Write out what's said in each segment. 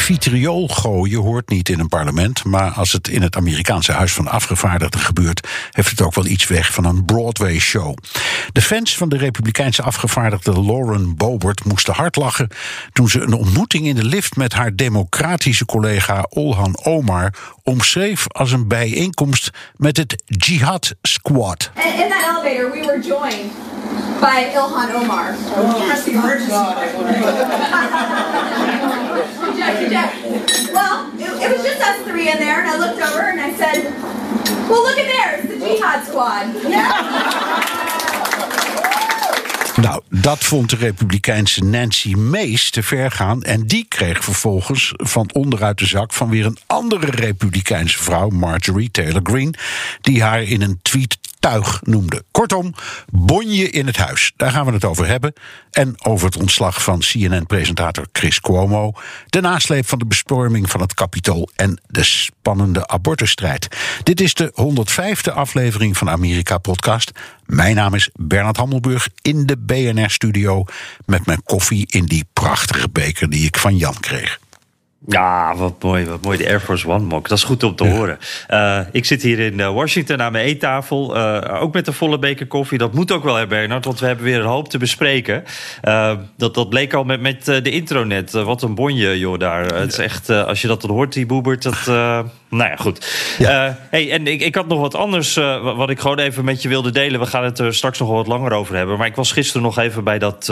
Met vitriol gooien hoort niet in een parlement, maar als het in het Amerikaanse Huis van Afgevaardigden gebeurt, heeft het ook wel iets weg van een Broadway-show. De fans van de Republikeinse afgevaardigde Lauren Boebert moesten hard lachen toen ze een ontmoeting in de lift met haar democratische collega Olhan Omar omschreef als een bijeenkomst met het Jihad Squad. And in that elevator, we were joined by Ilhan Omar. The Jack. Well, it, it was just us three in there, and I looked over and I said, "Well, look at there, it's the Jihad Squad." Nou, dat vond de Republikeinse Nancy Mace te ver gaan. En die kreeg vervolgens van onderuit de zak van weer een andere Republikeinse vrouw, Marjorie Taylor Greene, die haar in een tweet tuig noemde. Kortom, bonje in het huis. Daar gaan we het over hebben. En over het ontslag van CNN-presentator Chris Cuomo. De nasleep van de bestorming van het Capitool. En de spannende abortusstrijd. Dit is de 105e aflevering van Amerika Podcast. Mijn naam is Bernard Hammelburg in de BNR-studio. Met mijn koffie in die prachtige beker die ik van Jan kreeg. Ja, wat mooi, wat mooi. De Air Force One mok. Dat is goed om te horen. Uh, ik zit hier in uh, Washington aan mijn eettafel. Uh, ook met een volle beker koffie. Dat moet ook wel, hè, Bernard. Want we hebben weer een hoop te bespreken. dat, dat bleek al met, met de intronet. wat een bonje, joh, daar. Het is echt, als je dat dan hoort, die boebert, dat... nou ja, goed. Ja. hey, en ik, ik had nog wat anders wat ik gewoon even met je wilde delen. We gaan het er straks nog wel wat langer over hebben. Maar ik was gisteren nog even bij dat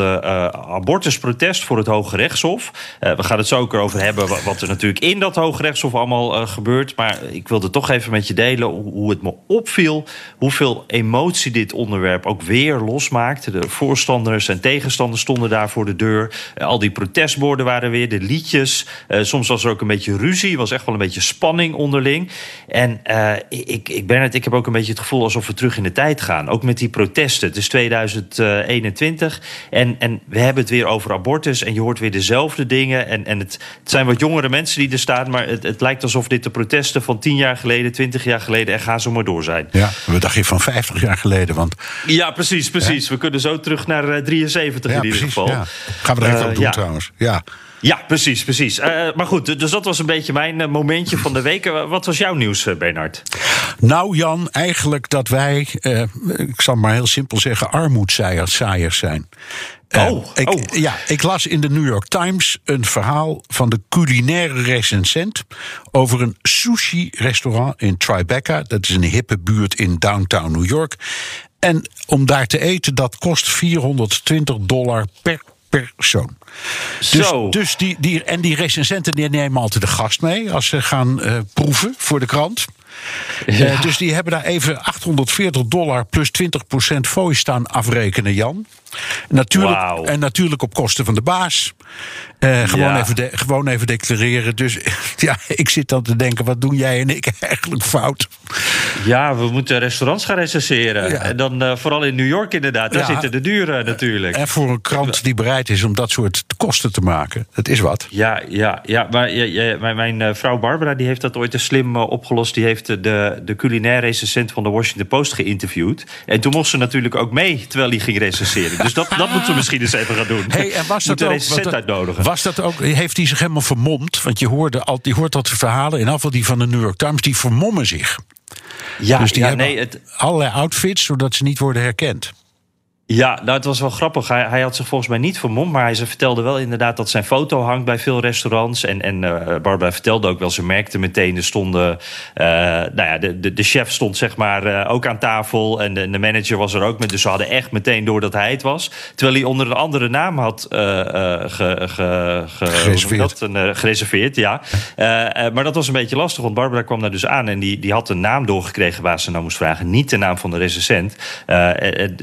abortusprotest voor het Hoge Rechtshof. we gaan het zo ook erover hebben wat er natuurlijk in dat Hoge Rechtshof allemaal gebeurt. Maar ik wilde toch even met je delen hoe het me opviel. Hoeveel emotie dit onderwerp ook weer losmaakt. De voorstanders en tegenstanders stonden daar voor de deur. Al die protestborden waren weer, de liedjes. Soms was er ook een beetje ruzie. was echt wel een beetje spanning onderling. En ik, ik, ben het, ik heb ook een beetje het gevoel alsof we terug in de tijd gaan. Ook met die protesten. Het is 2021. En, en we hebben het weer over abortus. En je hoort weer dezelfde dingen. En, en het, het zijn wat jongere mensen die er staan. Maar het, het, lijkt alsof dit de protesten van 10 jaar geleden, 20 jaar geleden en ga zo maar door zijn. Ja, we dachten van 50 jaar geleden. Want... Ja, precies, precies. We kunnen zo terug naar uh, 73 in ieder geval. Ja. Gaan we er even uh, op doen trouwens. Ja. Ja, precies, precies. Uh, maar goed, dus dat was een beetje mijn uh, momentje van de week. Wat was jouw nieuws, Bernard? Nou, Jan, eigenlijk dat wij, ik zal maar heel simpel zeggen, armoedzaaiers zijn. Oh, ik, oh. Ja, ik las in de New York Times een verhaal van de culinaire recensent over een sushi-restaurant in Tribeca. Dat is een hippe buurt in downtown New York. En om daar te eten, dat kost 420 dollar per persoon. Dus, Zo. dus die, die, en die recensenten die nemen altijd de gast mee als ze gaan uh, proeven voor de krant. Ja. Uh, dus die hebben daar even 840 dollar plus 20% fooi staan afrekenen, Jan. Natuurlijk, wow. En natuurlijk op kosten van de baas. Uh, gewoon, Ja. even de, gewoon even declareren. Dus ja, ik zit dan te denken: wat doen jij en ik eigenlijk fout? Ja, we moeten restaurants gaan recenseren. Ja. En dan eh, vooral in New York inderdaad. Daar Ja. zitten de duren natuurlijk. En voor een krant die bereid is om dat soort kosten te maken, dat is wat. Ja, ja, ja maar mijn, mijn eh, vrouw Barbara die heeft dat ooit een slim eh, opgelost. Die heeft de, de, culinaire recensent van de Washington Post geïnterviewd. En toen mocht ze natuurlijk ook mee terwijl hij ging recenseren. Dus dat, dat moeten we misschien eens even gaan doen. Hey, en was dat ook, wat- uitnodigen. Was dat ook, heeft hij zich helemaal vermomd? Want je, hoorde al, je hoort dat verhalen, in geval die van de New York Times, die vermommen zich. ja, dus die ja, hebben nee, het, allerlei outfits, zodat ze niet worden herkend. Ja, nou, het was wel grappig. Hij, hij had zich volgens mij niet vermomd, maar hij ze vertelde wel inderdaad dat zijn foto hangt bij veel restaurants. En, en uh, Barbara vertelde ook wel, ze merkte meteen, er stonden, uh, nou ja, de, de, de, chef stond zeg maar uh, ook aan tafel en de, de, manager was er ook met. Dus ze hadden echt meteen door dat hij het was. Terwijl hij onder een andere naam had ge, ge, ge, gereserveerd. Dat, gereserveerd, ja. maar dat was een beetje lastig, want Barbara kwam daar dus aan en die, die had een naam doorgekregen waar ze nou moest vragen. Niet de naam van de recensent.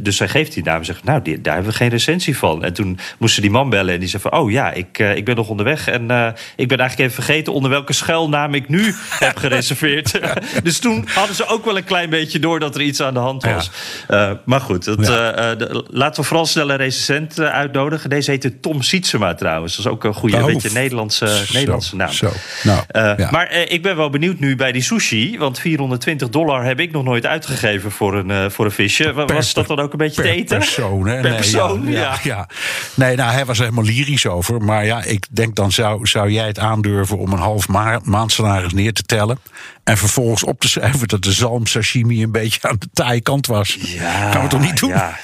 dus zij geeft die naam en zegt, nou, die, daar hebben we geen recensie van. En toen moesten die man bellen en die zei van... oh ja, ik, uh, ik ben nog onderweg en uh, ik ben eigenlijk even vergeten... onder welke schuilnaam ik nu heb gereserveerd. dus toen hadden ze ook wel een klein beetje door dat er iets aan de hand was. Ja. Uh, maar goed, dat, ja. de, laten we vooral snel een recensent uitnodigen. Deze heette Tom Sietsema trouwens. Dat is ook een goede, oh, beetje Nederlandse, zo, Nederlandse naam. Zo. Nou, ja. Maar ik ben wel benieuwd nu bij die sushi... want 420 dollar heb ik nog nooit uitgegeven voor een, voor een visje. Was dat dan ook een beetje te eten? Persoon. Hè? Per nee, persoon, ja, ja. ja, Nee, nou, hij was er helemaal lyrisch over. Maar ja, ik denk dan zou, zou jij het aandurven om een half ma maandsalaris neer te tellen. En vervolgens op te schrijven dat de zalm sashimi een beetje aan de taaie kant was. Ja, kan we toch niet doen? Ja.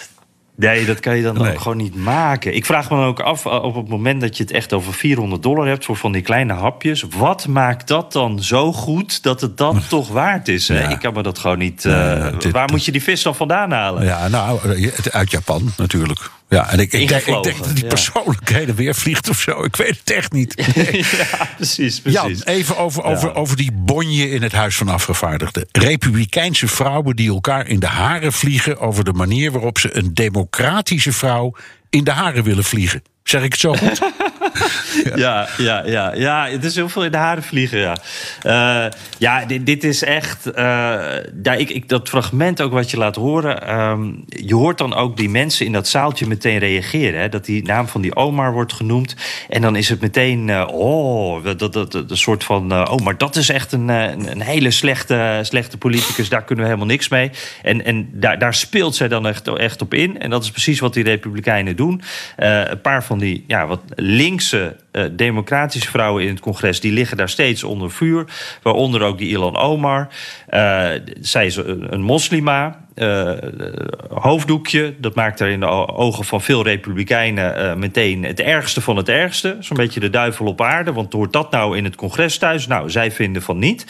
Nee, dat kan je dan nee. ook gewoon niet maken. Ik vraag me dan ook af, op het moment dat je het echt over 400 dollar hebt voor van die kleine hapjes, wat maakt dat dan zo goed dat het dat toch waard is? Ja. Ik kan me dat gewoon niet. Uh, ja, dit, waar moet je die vis dan vandaan halen? Ja, nou, uit Japan natuurlijk. Ja, en ik, ik, denk, ik denk dat die persoonlijkheden weer vliegt of zo. Ik weet het echt niet. ja, precies, precies. Jan, even over, over, ja. over die bonje in het Huis van Afgevaardigden. Republikeinse vrouwen die elkaar in de haren vliegen... over de manier waarop ze een democratische vrouw in de haren willen vliegen. Zeg ik het zo goed? ja, ja, ja, ja. Het is heel veel in de haren vliegen, ja. Uh, ja, dit, is echt... Uh, ik, ik, dat fragment ook wat je laat horen... Um, je hoort dan ook die mensen in dat zaaltje meteen reageren. Hè, dat die naam van die Omar wordt genoemd. En dan is het meteen... Uh, oh, dat, dat, een soort van... oh, maar dat is echt een, een hele slechte, slechte politicus. Daar kunnen we helemaal niks mee. En, en daar, daar speelt zij dan echt, echt op in. En dat is precies wat die republikeinen doen. een paar van die ja, wat uh, democratische vrouwen in het congres... die liggen daar steeds onder vuur. Waaronder ook die Ilan Omar. Uh, zij is een, moslima. Uh, hoofddoekje, dat maakt er in de ogen van veel republikeinen meteen het ergste van het ergste. Zo'n beetje de duivel op aarde. Want hoort dat nou in het congres thuis? Nou, zij vinden van niet.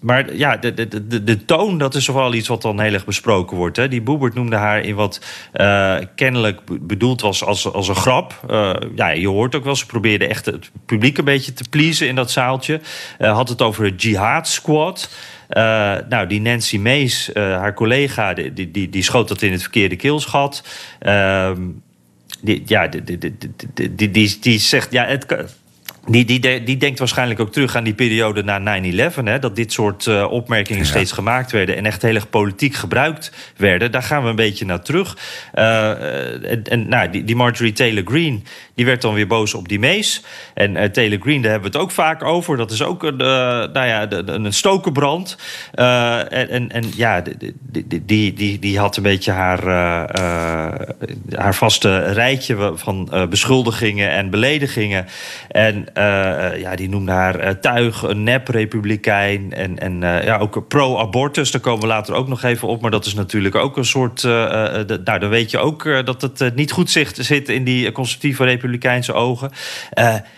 Maar ja, de, de, de, de toon, dat is wel iets wat dan heel erg besproken wordt. Hè. Die Boebert noemde haar in wat uh, kennelijk bedoeld was als, als een grap. Uh, ja, je hoort ook wel, ze probeerde echt het publiek een beetje te pleasen in dat zaaltje. Uh, had het over het Jihad Squad. nou, die Nancy Mace, haar collega, die, die, die schoot dat in het verkeerde keelschat. Ehm, die, ja, die, die, die, die zegt, ja, het die, die, die denkt waarschijnlijk ook terug aan die periode na 9-11. Dat dit soort uh, opmerkingen ja. steeds gemaakt werden. En echt heel erg politiek gebruikt werden. Daar gaan we een beetje naar terug. Uh, en, en nou, die, die, Marjorie Taylor Greene. Die werd dan weer boos op die Mees. En uh, Taylor Greene, daar hebben we het ook vaak over. Dat is ook een, nou ja, een stokenbrand. en, en, en ja, die, die, die, die had een beetje haar, haar vaste rijtje van beschuldigingen en beledigingen. En ja, die noemde haar uh, tuig, een nep-republikein. En, en ja, ook pro-abortus, daar komen we later ook nog even op. Maar dat is natuurlijk ook een soort. Nou, dan weet je ook dat het niet goed zit, zit in die conservatieve republikeinse ogen.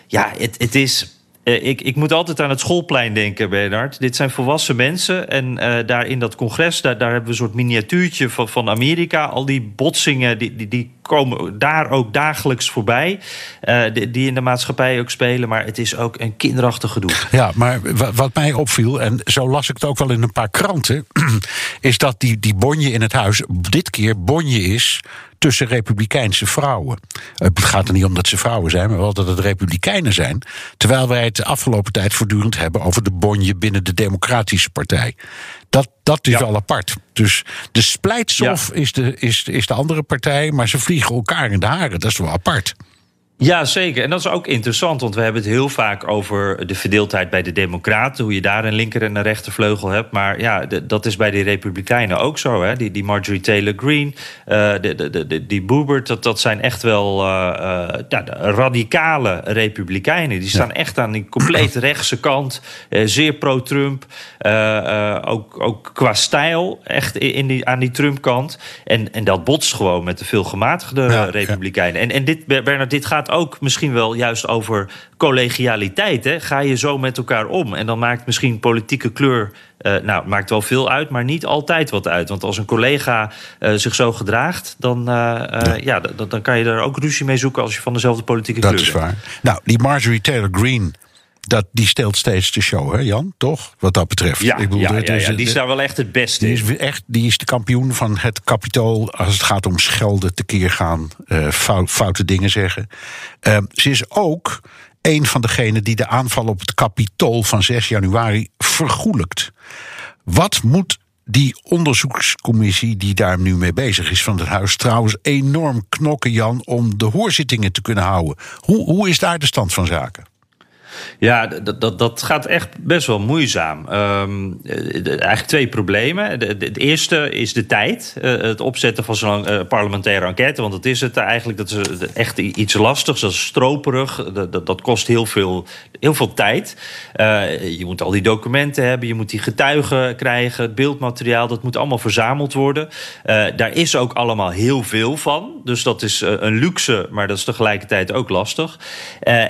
ja, het is. Uh, ik, ik, moet altijd aan het schoolplein denken, Bernard. Dit zijn volwassen mensen. En uh, daar in dat congres, daar, daar, hebben we een soort miniatuurtje van, van Amerika. Al die botsingen, die, die, die komen daar ook dagelijks voorbij. Uh, die, die, in de maatschappij ook spelen. Maar het is ook een kinderachtig gedoe. Ja, maar wat mij opviel, en zo las ik het ook wel in een paar kranten... is dat die, die bonje in het huis dit keer bonje is tussen republikeinse vrouwen. Het gaat er niet om dat ze vrouwen zijn, maar wel dat het republikeinen zijn. Terwijl wij het de afgelopen tijd voortdurend hebben over de bonje binnen de Democratische Partij. Dat, dat is ja. al apart. Dus de splijtstof ja. is, de, is, is de andere partij, maar ze vliegen elkaar in de haren. Dat is wel apart. Ja, zeker. En dat is ook interessant, want we hebben het heel vaak over de verdeeldheid bij de Democraten. Hoe je daar een linker en een rechtervleugel hebt. Maar ja, dat is bij de Republikeinen ook zo. Hè? Die, die Marjorie Taylor Greene, uh, de, de, de, die Boebert, dat, dat zijn echt wel uh, ja, radicale Republikeinen. Die staan echt aan die compleet rechtse kant. zeer pro-Trump. ook, ook qua stijl echt in die, aan die Trump-kant. En, en dat botst gewoon met de veel gematigde Republikeinen. En, en dit, Bernard, dit gaat ook misschien wel juist over collegialiteit. Hè? Ga je zo met elkaar om? En dan maakt misschien politieke kleur. Uh, nou, maakt wel veel uit, maar niet altijd wat uit. Want als een collega uh, zich zo gedraagt, dan, uh, ja. ja dan, kan je er ook ruzie mee zoeken als je van dezelfde politieke dat kleur bent. Dat is waar. Nou, die Marjorie Taylor Greene dat, die steelt steeds de show, hè Jan? Toch? Wat dat betreft. Ja, ik bedoel, ja, ja, ja, die is daar wel echt het beste die is, echt, die is de kampioen van het kapitool als het gaat om schelden, tekeer gaan, uh, fout, foute dingen zeggen. Uh, ze is ook een van degenen die de aanval op het kapitool van 6 januari vergoelijkt. Wat moet die onderzoekscommissie die daar nu mee bezig is van het huis trouwens enorm knokken, Jan, om de hoorzittingen te kunnen houden? Hoe, hoe is daar de stand van zaken? Ja, dat, dat, dat gaat echt best wel moeizaam. Um, eigenlijk twee problemen. Het eerste is de tijd. Uh, het opzetten van zo'n uh, parlementaire enquête. Want dat is het eigenlijk. Dat is echt iets lastigs. Dat is stroperig. Dat, dat, kost heel veel, heel veel tijd. Je moet al die documenten hebben. Je moet die getuigen krijgen. Het beeldmateriaal. Dat moet allemaal verzameld worden. daar is ook allemaal heel veel van. Dus dat is een luxe. Maar dat is tegelijkertijd ook lastig.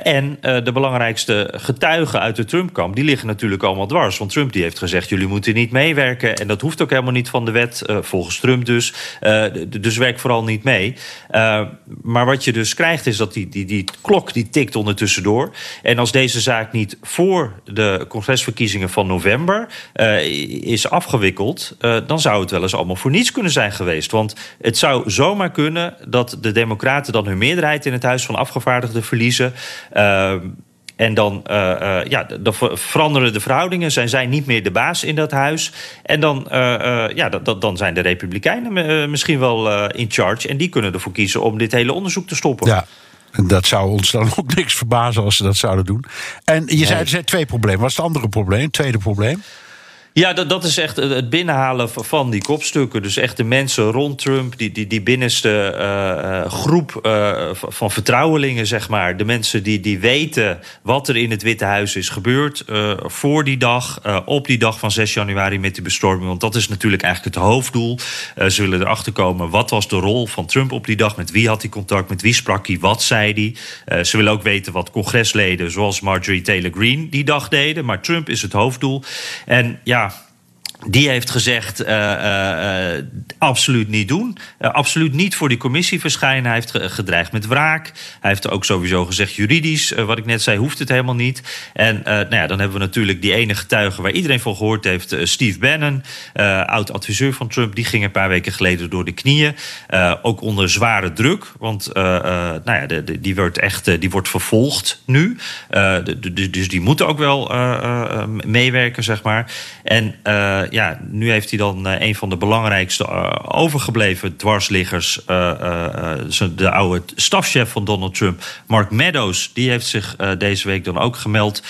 en de belangrijkste getuigen uit de Trump-kamp... die liggen natuurlijk allemaal dwars. Want Trump die heeft gezegd, jullie moeten niet meewerken. En dat hoeft ook helemaal niet van de wet, uh, volgens Trump dus. Uh, dus werk vooral niet mee. Uh, maar wat je dus krijgt is dat die, die, die klok die tikt ondertussen door. En als deze zaak niet voor de congresverkiezingen van november... is afgewikkeld, dan zou het wel eens allemaal voor niets kunnen zijn geweest. Want het zou zomaar kunnen dat de democraten dan hun meerderheid... in het Huis van Afgevaardigden verliezen... En dan, uh, uh, ja, dan veranderen de verhoudingen. Zijn zij niet meer de baas in dat huis? En dan, uh, ja, dan zijn de Republikeinen misschien wel in charge. En die kunnen ervoor kiezen om dit hele onderzoek te stoppen. Ja. En dat zou ons dan ook niks verbazen als ze dat zouden doen. En je zei, er zijn twee problemen. Wat is het andere probleem? Het tweede probleem? Ja, dat, dat is echt het binnenhalen van die kopstukken. Dus echt de mensen rond Trump, die, die, die binnenste uh, groep uh, van vertrouwelingen, zeg maar. De mensen die, die weten wat er in het Witte Huis is gebeurd voor die dag, op die dag van 6 januari met die bestorming. Want dat is natuurlijk eigenlijk het hoofddoel. ze willen erachter komen, wat was de rol van Trump op die dag? Met wie had hij contact? Met wie sprak hij? Wat zei hij? ze willen ook weten wat congresleden, zoals Marjorie Taylor Greene, die dag deden. Maar Trump is het hoofddoel. En ja, die heeft gezegd: uh, uh, absoluut niet doen. absoluut niet voor die commissie verschijnen. Hij heeft gedreigd met wraak. Hij heeft ook sowieso gezegd: juridisch, wat ik net zei, hoeft het helemaal niet. En nou ja, dan hebben we natuurlijk die ene getuige waar iedereen van gehoord heeft: Steve Bannon, oud adviseur van Trump. Die ging een paar weken geleden door de knieën. ook onder zware druk, want nou ja, die, wordt echt, die wordt vervolgd nu. Dus die moeten ook wel meewerken, zeg maar. En ja, nu heeft hij dan uh, een van de belangrijkste uh, overgebleven dwarsliggers. Uh, de oude stafchef van Donald Trump, Mark Meadows. Die heeft zich deze week dan ook gemeld.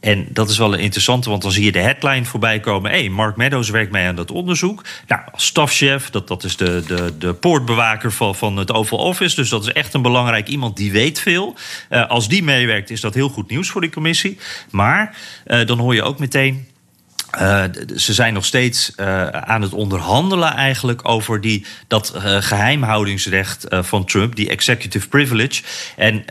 En dat is wel een interessante, want dan zie je de headline voorbij komen. Hé, hey, Mark Meadows werkt mee aan dat onderzoek. Nou, als stafchef, dat, dat is de, de, de poortbewaker van, van het Oval Office. Dus dat is echt een belangrijk iemand die weet veel. Uh, als die meewerkt, is dat heel goed nieuws voor die commissie. Maar dan hoor je ook meteen uh, ze zijn nog steeds uh, aan het onderhandelen eigenlijk over die, dat uh, geheimhoudingsrecht van Trump, die executive privilege. En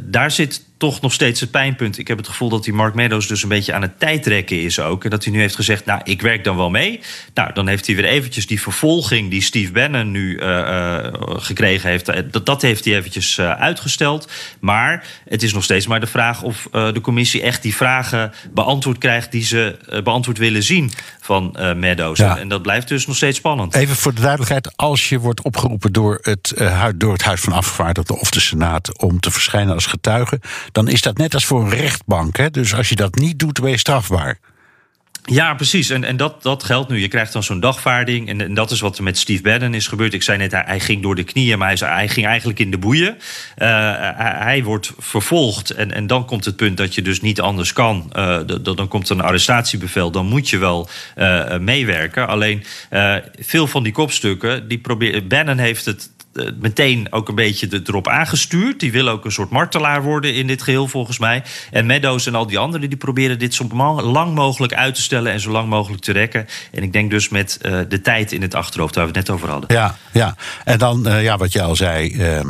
daar zit toch nog steeds het pijnpunt. Ik heb het gevoel dat die Mark Meadows dus een beetje aan het tijdrekken is ook. En dat hij nu heeft gezegd, nou, ik werk dan wel mee. Nou, dan heeft hij weer eventjes die vervolging die Steve Bannon nu uh, uh, gekregen heeft... Eh, dat, dat heeft hij eventjes uh, uitgesteld. Maar het is nog steeds maar de vraag of de commissie echt die vragen beantwoord krijgt... die ze beantwoord willen zien van Meadows. Ja. En dat blijft dus nog steeds spannend. Even voor de duidelijkheid, als je wordt opgeroepen door het, door het Huis van Afgevaardigden of de Senaat... om te verschijnen als getuige dan is dat net als voor een rechtbank. Hè? Dus als je dat niet doet, ben je strafbaar. Ja, precies. En, en dat, dat geldt nu. Je krijgt dan zo'n dagvaarding. En, en, dat is wat er met Steve Bannon is gebeurd. Ik zei net, hij, hij ging door de knieën, maar hij, hij ging eigenlijk in de boeien. Uh, hij, wordt vervolgd. En, en dan komt het punt dat je dus niet anders kan. Uh, dan komt er een arrestatiebevel. Dan moet je wel uh, meewerken. Alleen veel van die kopstukken, die probeer, Bannon heeft het eh, meteen ook een beetje erop aangestuurd. Die wil ook een soort martelaar worden in dit geheel, volgens mij. En Meadows en al die anderen die proberen dit zo lang mogelijk uit te stellen en zo lang mogelijk te rekken. En ik denk dus met uh, de tijd in het achterhoofd, waar we het net over hadden. Ja, ja. en dan uh, ja, wat je al zei. Uh,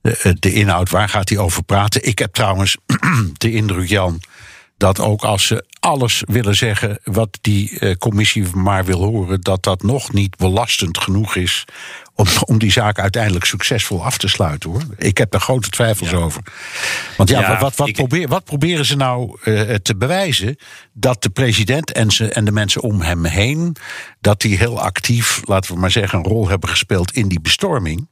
de, de, inhoud, waar gaat hij over praten? Ik heb trouwens de indruk, Jan, dat ook als ze alles willen zeggen wat die commissie maar wil horen, dat dat nog niet belastend genoeg is om, om die zaak uiteindelijk succesvol af te sluiten hoor. Ik heb daar grote twijfels ja. over. Want ja, ja wat, wat, ik... probeer, wat, proberen ze nou uh, te bewijzen? Dat de president en, ze, en de mensen om hem heen, dat die heel actief, laten we maar zeggen, een rol hebben gespeeld in die bestorming.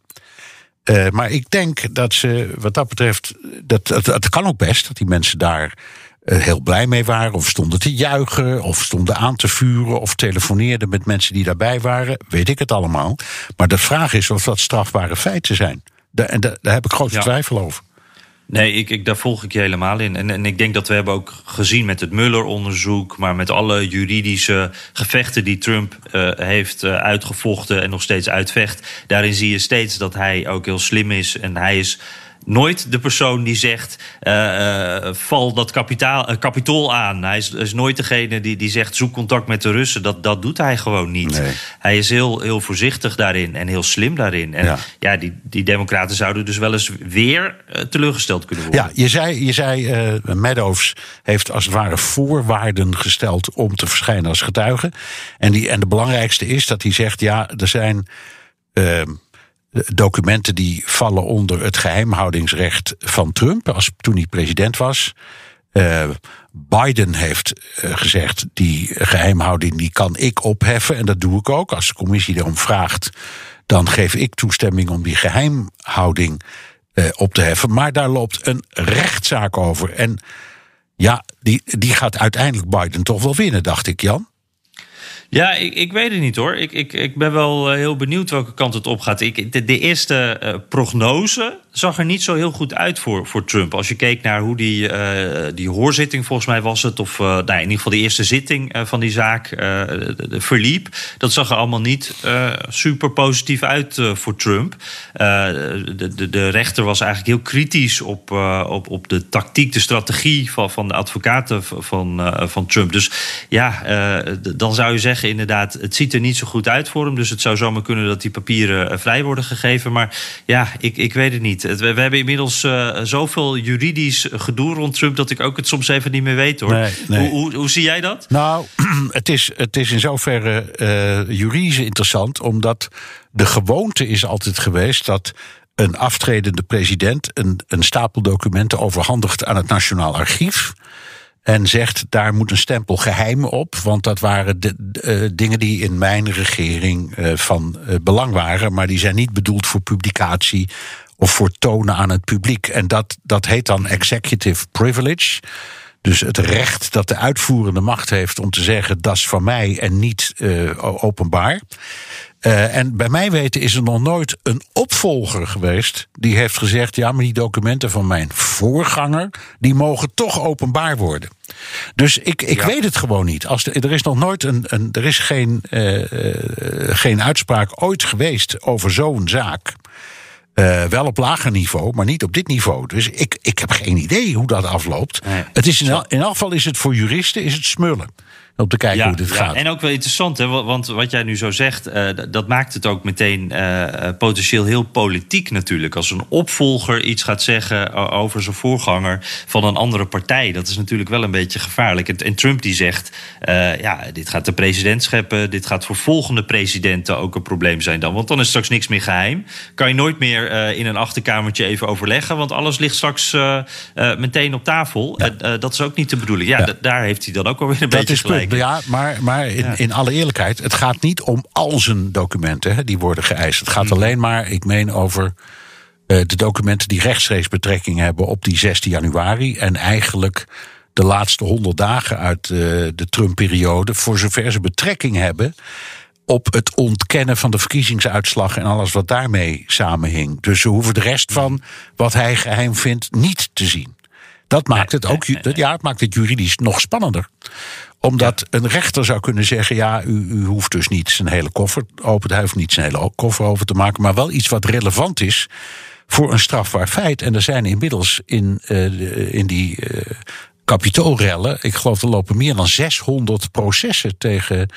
Uh, maar ik denk dat ze, wat dat betreft, dat, dat, dat kan ook best, dat die mensen daar heel blij mee waren, of stonden te juichen, of stonden aan te vuren, of telefoneerden met mensen die daarbij waren, weet ik het allemaal. Maar de vraag is of dat strafbare feiten zijn. en daar, daar heb ik grote ja. twijfel over. Nee, ik, ik, daar volg ik je helemaal in. En, en ik denk dat we hebben ook gezien met het Mueller-onderzoek, maar met alle juridische gevechten die Trump uh, heeft uh, uitgevochten en nog steeds uitvecht. Daarin zie je steeds dat hij ook heel slim is en hij is nooit de persoon die zegt: uh, uh, val dat kapitaal, uh, kapitool aan. Hij is, is, nooit degene die, die zegt: zoek contact met de Russen. Dat, dat doet hij gewoon niet. Nee. Hij is heel, heel voorzichtig daarin en heel slim daarin. En ja, ja die, die Democraten zouden dus wel eens weer teleurgesteld kunnen worden. Ja, je zei, je zei Meadows heeft als het ware voorwaarden gesteld om te verschijnen als getuige. En, die, en de belangrijkste is dat hij zegt: ja, er zijn ehm, documenten die vallen onder het geheimhoudingsrecht van Trump, als toen hij president was. Uh, Biden heeft uh, gezegd, die geheimhouding die kan ik opheffen. En dat doe ik ook. Als de commissie erom vraagt, dan geef ik toestemming om die geheimhouding uh, op te heffen. Maar daar loopt een rechtszaak over. En ja, die, die gaat uiteindelijk Biden toch wel winnen, dacht ik, Jan. Ja, ik, ik weet het niet hoor. Ik, ik, ik ben wel heel benieuwd welke kant het op gaat. Ik, de, eerste uh, prognose zag er niet zo heel goed uit voor, voor Trump. Als je keek naar hoe die, uh, die hoorzitting, volgens mij was het, of nou, in ieder geval de eerste zitting van die zaak verliep. Dat zag er allemaal niet super positief uit voor Trump. de, de, de rechter was eigenlijk heel kritisch op, op, op de tactiek, de strategie van, van de advocaten van, van Trump. Dus ja, dan zou je zeggen inderdaad, het ziet er niet zo goed uit voor hem. Dus het zou zomaar kunnen dat die papieren vrij worden gegeven. Maar ja, ik, ik weet het niet. We, we hebben inmiddels uh, zoveel juridisch gedoe rond Trump... dat ik ook het soms even niet meer weet, hoor. Nee, nee. Hoe, hoe, hoe, zie jij dat? Nou, het is, het is in zoverre uh, juridisch interessant... omdat de gewoonte is altijd geweest dat een aftredende president... een, een stapel documenten overhandigt aan het Nationaal Archief... En zegt, daar moet een stempel geheim op. Want dat waren de, uh, dingen die in mijn regering uh, van uh, belang waren. Maar die zijn niet bedoeld voor publicatie of voor tonen aan het publiek. En dat, dat heet dan executive privilege. Dus het recht dat de uitvoerende macht heeft om te zeggen: dat is van mij en niet openbaar. Uh, en bij mij weten is er nog nooit een opvolger geweest die heeft gezegd: ja, maar die documenten van mijn voorganger, die mogen toch openbaar worden. Dus ik, ik ja. weet het gewoon niet. Als de, er is nog nooit een, een er is geen, uh, uh, geen uitspraak ooit geweest over zo'n zaak. Uh, wel op lager niveau, maar niet op dit niveau. Dus ik, ik heb geen idee hoe dat afloopt. Nee. Het is in, in elk geval is het voor juristen is het smullen om te kijken ja, hoe dit ja. gaat. En ook wel interessant, hè, want wat jij nu zo zegt, uh, dat maakt het ook meteen uh, potentieel heel politiek natuurlijk. Als een opvolger iets gaat zeggen over zijn voorganger van een andere partij, dat is natuurlijk wel een beetje gevaarlijk. En, en Trump die zegt, uh, ja, dit gaat de president scheppen, dit gaat voor volgende presidenten ook een probleem zijn dan. Want dan is straks niks meer geheim. Kan je nooit meer in een achterkamertje even overleggen, want alles ligt straks meteen op tafel. Ja. dat is ook niet de bedoeling. Ja, daar heeft hij dan ook alweer een dat beetje gelijk. Ja, maar, maar in, ja. in, alle eerlijkheid, het gaat niet om al zijn documenten hè, die worden geëist. Het gaat mm. alleen maar, ik meen, over uh, de documenten die rechtstreeks betrekking hebben op die 16 januari. En eigenlijk de laatste honderd dagen uit uh, de Trump-periode, voor zover ze betrekking hebben op het ontkennen van de verkiezingsuitslag en alles wat daarmee samenhing. Dus ze hoeven de rest van wat hij geheim vindt niet te zien. Dat maakt het ook ja, het maakt het juridisch nog spannender omdat een rechter zou kunnen zeggen: ja, u, u, hoeft dus niet zijn hele koffer open, hij hoeft niet zijn hele koffer open te maken, maar wel iets wat relevant is voor een strafbaar feit. En er zijn inmiddels in, uh, in die uh, kapitoolrellen, ik geloof er lopen meer dan 600 processen tegen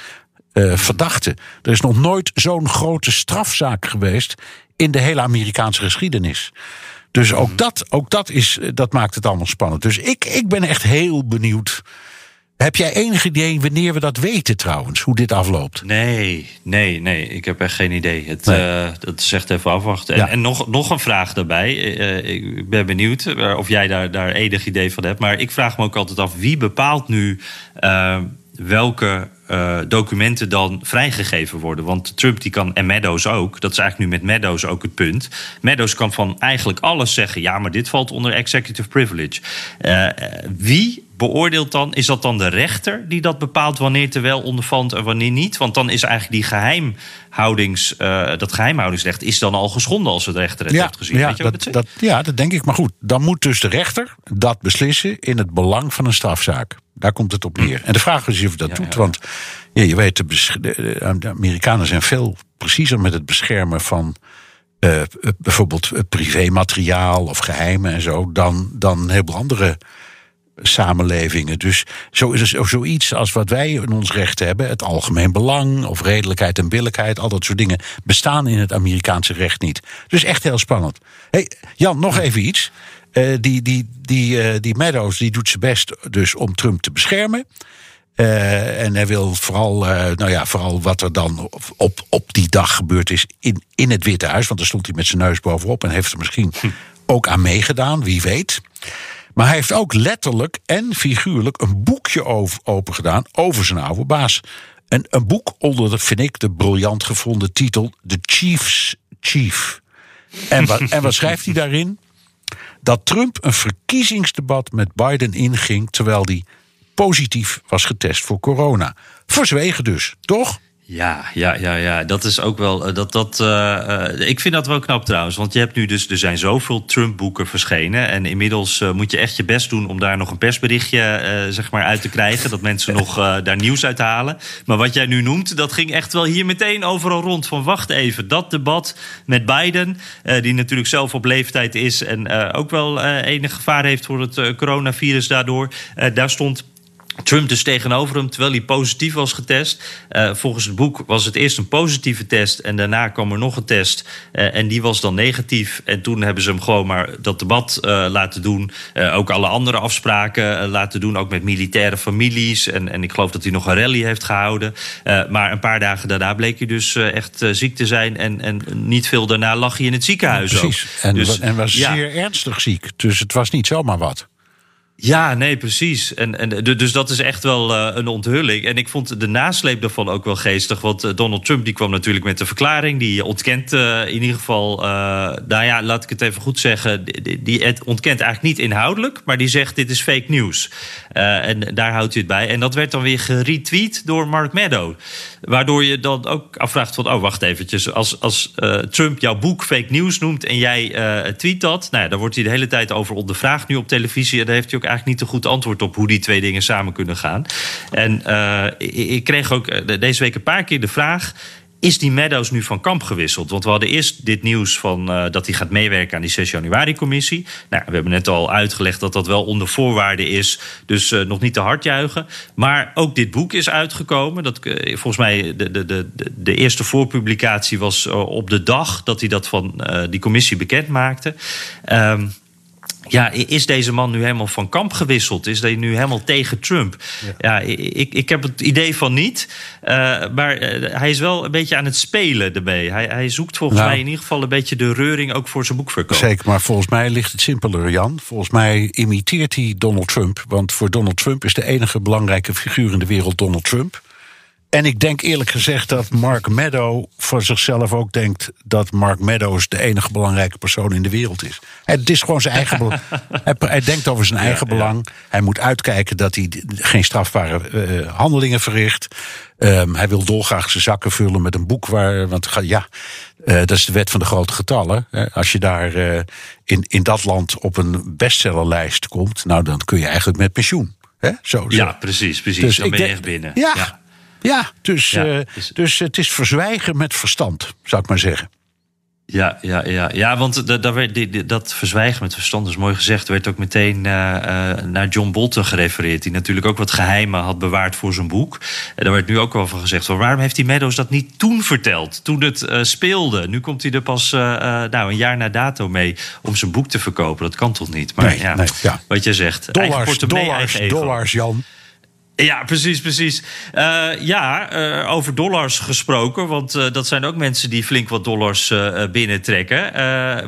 uh, verdachten. Er is nog nooit zo'n grote strafzaak geweest in de hele Amerikaanse geschiedenis. Dus ook mhm. dat, ook dat, is, dat maakt het allemaal spannend. Dus ik, ik ben echt heel benieuwd heb jij enig idee wanneer we dat weten trouwens, hoe dit afloopt? Nee, nee, nee. Ik heb echt geen idee. Het, nee. uh, dat is echt even afwachten. En, en, nog, nog een vraag daarbij. Uh, ik ben benieuwd eh, of jij daar, daar enig idee van hebt. Maar ik vraag me ook altijd af, wie bepaalt nu uh, welke uh, documenten dan vrijgegeven worden. Want Trump die kan, en Meadows ook, dat is eigenlijk nu met Meadows ook het punt. Meadows kan van eigenlijk alles zeggen, ja, maar dit valt onder executive privilege. Uh, wie beoordeelt dan, is dat dan de rechter die dat bepaalt wanneer te wel ondervalt en wanneer niet? Want dan is eigenlijk die geheimhoudings, uh, dat geheimhoudingsrecht is dan al geschonden als het rechter het ja, heeft gezien. Ja Weet je dat, dat, ja, dat denk ik. Maar goed, dan moet dus de rechter dat beslissen in het belang van een strafzaak. Daar komt het op neer. En de vraag is of dat ja, doet. Ja, want ja, je weet, de, Amerikanen zijn veel preciezer met het beschermen van uh, bijvoorbeeld privémateriaal of geheimen en zo, dan, dan heel andere samenlevingen. Dus zo is er zoiets als wat wij in ons recht hebben, het algemeen belang of redelijkheid en billijkheid, al dat soort dingen, bestaan in het Amerikaanse recht niet. Dus echt heel spannend. Hey, Jan, nog even iets. Die, die, die, die Meadows die doet zijn best dus om Trump te beschermen. Uh, en hij wil vooral, nou ja, vooral wat er dan op, op die dag gebeurd is in, in het Witte Huis. Want daar stond hij met zijn neus bovenop en heeft er misschien hm. ook aan meegedaan, wie weet. Maar hij heeft ook letterlijk en figuurlijk een boekje over, open gedaan over zijn oude baas. En een boek onder, de, vind ik, de briljant gevonden titel The Chief's Chief. En wat, en wat schrijft hij daarin? Dat Trump een verkiezingsdebat met Biden inging terwijl hij positief was getest voor corona. Verzwegen dus, toch? Ja, ja, ja, ja. Dat is ook wel. Eh, dat, dat, uh, ik vind dat wel knap trouwens. Want je hebt nu dus. Er zijn zoveel Trump-boeken verschenen. En inmiddels moet je echt je best doen om daar nog een persberichtje zeg maar uit te krijgen. Dat mensen nog daar nieuws uit halen. Maar wat jij nu noemt, dat ging echt wel hier meteen overal rond. Van wacht even, dat debat met Biden. die natuurlijk zelf op leeftijd is. En ook wel enig gevaar heeft voor het coronavirus daardoor. daar stond Trump dus tegenover hem, terwijl hij positief was getest. Uh, volgens het boek was het eerst een positieve test en daarna kwam er nog een test. Uh, en die was dan negatief. En toen hebben ze hem gewoon maar dat debat uh, laten doen. ook alle andere afspraken laten doen, ook met militaire families. En, en ik geloof dat hij nog een rally heeft gehouden. maar een paar dagen daarna bleek hij dus echt ziek te zijn. En, en niet veel daarna lag hij in het ziekenhuis. Ja, precies. En, dus, en was ja. zeer ernstig ziek. Dus het was niet zomaar wat. Ja, nee, precies. En, en, dus dat is echt wel uh, een onthulling. En ik vond de nasleep daarvan ook wel geestig. Want uh, Donald Trump die kwam natuurlijk met de verklaring. Die ontkent uh, in ieder geval... nou ja, laat ik het even goed zeggen. Die, die ontkent eigenlijk niet inhoudelijk. Maar die zegt dit is fake news. en daar houdt hij het bij. En dat werd dan weer geretweet door Mark Meadow. Waardoor je dan ook afvraagt van... oh, wacht eventjes. Als, als Trump jouw boek fake news noemt en jij tweet dat... nou ja, daar wordt hij de hele tijd over ondervraagd nu op televisie. En daar heeft hij ook eigenlijk niet een goed antwoord op hoe die twee dingen samen kunnen gaan. En uh, ik kreeg ook eh, deze week een paar keer de vraag is die Meadows nu van kamp gewisseld? Want we hadden eerst dit nieuws van uh, dat hij gaat meewerken aan die 6 januari-commissie. Nou, we hebben net al uitgelegd dat dat wel onder voorwaarden is. Dus nog niet te hard juichen. Maar ook dit boek is uitgekomen. Dat, volgens mij de, de, de, de eerste voorpublicatie was op de dag dat hij dat van die commissie bekend maakte. Um, ja, is deze man nu helemaal van kamp gewisseld? Is hij nu helemaal tegen Trump? Ja, ja ik, ik heb het idee van niet. Uh, maar uh, hij is wel een beetje aan het spelen ermee. Hij, hij zoekt volgens nou, mij in ieder geval een beetje de reuring ook voor zijn boekverkoop. Zeker, maar volgens mij ligt het simpeler, Jan. Volgens mij imiteert hij Donald Trump. Want voor Donald Trump is de enige belangrijke figuur in de wereld Donald Trump. En ik denk eerlijk gezegd dat Mark Meadow voor zichzelf ook denkt dat Mark Meadows de enige belangrijke persoon in de wereld is. Het is gewoon zijn eigen belang. Hij, hij denkt over zijn eigen belang. Hij moet uitkijken dat hij geen strafbare uh, handelingen verricht. Um, hij wil dolgraag zijn zakken vullen met een boek waar. Want ja, uh, dat is de wet van de grote getallen. Als je daar uh, in, in dat land op een bestsellerlijst komt, nou dan kun je eigenlijk met pensioen. Hè? Zo, zo. Ja, precies, precies. Dus dan ben je echt binnen. Ja, ja. Ja dus, ja, dus, dus het is verzwijgen met verstand, zou ik maar zeggen. Ja, ja, ja. ja want dat, dat verzwijgen met verstand is mooi gezegd. Er werd ook meteen uh, naar John Bolton gerefereerd. Die natuurlijk ook wat geheimen had bewaard voor zijn boek. En daar werd nu ook wel van gezegd. Van, waarom heeft die Meadows dat niet toen verteld? Toen het uh, speelde. Nu komt hij er pas uh, nou, een jaar na dato mee om zijn boek te verkopen. Dat kan toch niet? Maar nee, ja, nee, ja, wat je zegt. Dollars, dollars, dollars, Jan. Ja, precies, precies. Uh, ja, uh, over dollars gesproken, want uh, dat zijn ook mensen die flink wat dollars binnentrekken.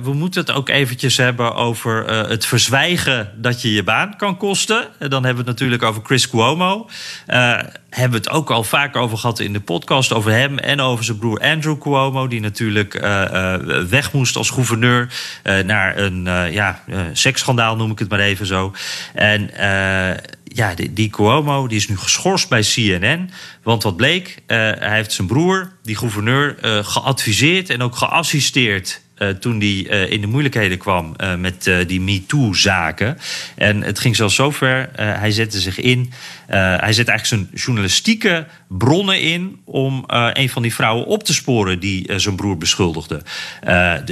we moeten het ook eventjes hebben over het verzwijgen dat je je baan kan kosten. dan hebben we het natuurlijk over Chris Cuomo. hebben we het ook al vaak over gehad in de podcast, over hem en over zijn broer Andrew Cuomo, die natuurlijk weg moest als gouverneur naar een ja, seksschandaal, noem ik het maar even zo. En ja, die, Cuomo die is nu geschorst bij CNN. Want wat bleek, uh, hij heeft zijn broer, die gouverneur, uh, geadviseerd en ook geassisteerd. Uh, toen hij in de moeilijkheden kwam met die MeToo-zaken. En het ging zelfs zover, hij zette zich in. hij zet eigenlijk zijn journalistieke bronnen in om een van die vrouwen op te sporen die zijn broer beschuldigde.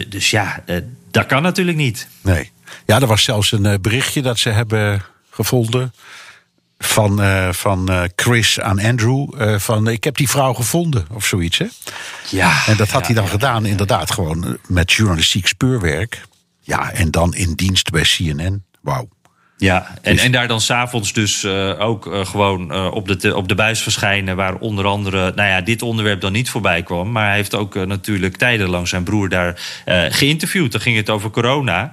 dus ja, dat kan natuurlijk niet. Nee. Ja, er was zelfs een berichtje dat ze hebben gevonden van, uh, van uh, Chris aan Andrew. Uh, van ik heb die vrouw gevonden of zoiets. Hè? Ja. En dat had hij dan gedaan, inderdaad, gewoon met journalistiek speurwerk. Ja, en dan in dienst bij CNN. Wauw. Ja, en, en daar dan s'avonds dus uh, ook uh, gewoon uh, op, de, op de buis verschijnen... waar onder andere, nou ja, dit onderwerp dan niet voorbij kwam... maar hij heeft ook natuurlijk tijdenlang zijn broer daar geïnterviewd. Dan ging het over corona.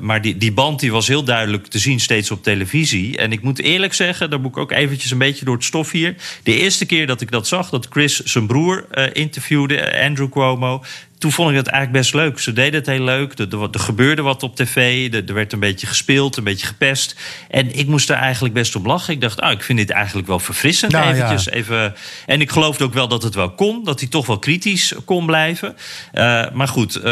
maar die, die band die was heel duidelijk te zien steeds op televisie. En ik moet eerlijk zeggen, daar moet ik ook eventjes een beetje door het stof hier... de eerste keer dat ik dat zag, dat Chris zijn broer interviewde, Andrew Cuomo toen vond ik het eigenlijk best leuk. Ze deden het heel leuk. Er, er, er gebeurde wat op tv. Er, er, werd een beetje gespeeld, een beetje gepest. En ik moest er eigenlijk best om lachen. Ik dacht, ah, ik vind dit eigenlijk wel verfrissend. Nou, eventjes, ja. even. En ik geloofde ook wel dat het wel kon. Dat hij toch wel kritisch kon blijven. Uh, maar goed, uh,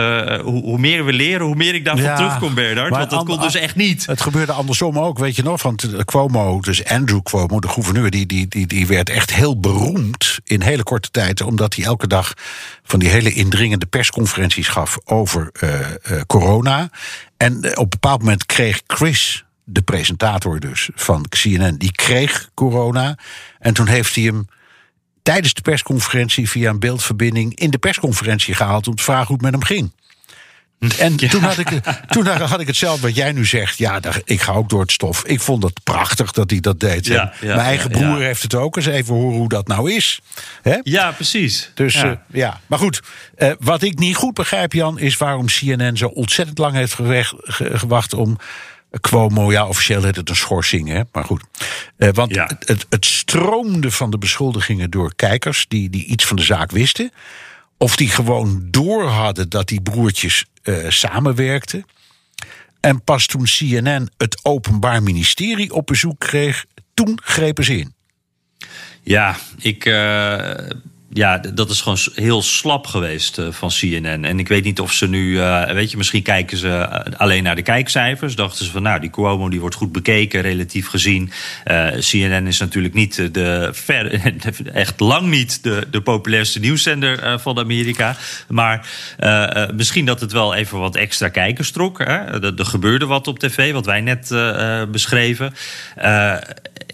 hoe, hoe, meer we leren, hoe meer ik daarvan ja, terugkom, Bernard. Want dat kon dus echt niet. Het gebeurde andersom ook, weet je nog. Want Cuomo, dus Andrew Cuomo, de gouverneur... die, die, die, die werd echt heel beroemd in hele korte tijd. Omdat hij elke dag van die hele indringende persconferenties gaf over uh, uh, corona. En op een bepaald moment kreeg Chris, de presentator dus van CNN, die kreeg corona. En toen heeft hij hem tijdens de persconferentie via een beeldverbinding in de persconferentie gehaald om te vragen hoe het met hem ging. En ja. toen, had ik, toen had ik hetzelfde wat jij nu zegt. Ja, ik ga ook door het stof. Ik vond het prachtig dat hij dat deed. Ja, ja, mijn eigen broer heeft het ook. Eens even horen hoe dat nou is. Ja, precies. Dus ja. Uh, ja. Maar goed, uh, wat ik niet goed begrijp, Jan, is waarom CNN zo ontzettend lang heeft gewacht om. Cuomo, ja, officieel heet het een schorsing, hè? maar goed. Uh, want het, het, het stroomde van de beschuldigingen door kijkers die, die iets van de zaak wisten. Of die gewoon door hadden dat die broertjes uh, samenwerkten. En pas toen CNN het Openbaar Ministerie op bezoek kreeg, toen grepen ze in. Ja, ik. Uh ja, dat is gewoon heel slap geweest uh, van CNN. En ik weet niet of ze nu, uh, weet je, misschien kijken ze uh, alleen naar de kijkcijfers. Dachten ze van, nou, die Cuomo die wordt goed bekeken, relatief gezien. CNN is natuurlijk niet de, ver, echt lang niet de, de populairste nieuwszender van Amerika. Maar misschien dat het wel even wat extra kijkers trok. Er, er gebeurde wat op tv, wat wij net beschreven.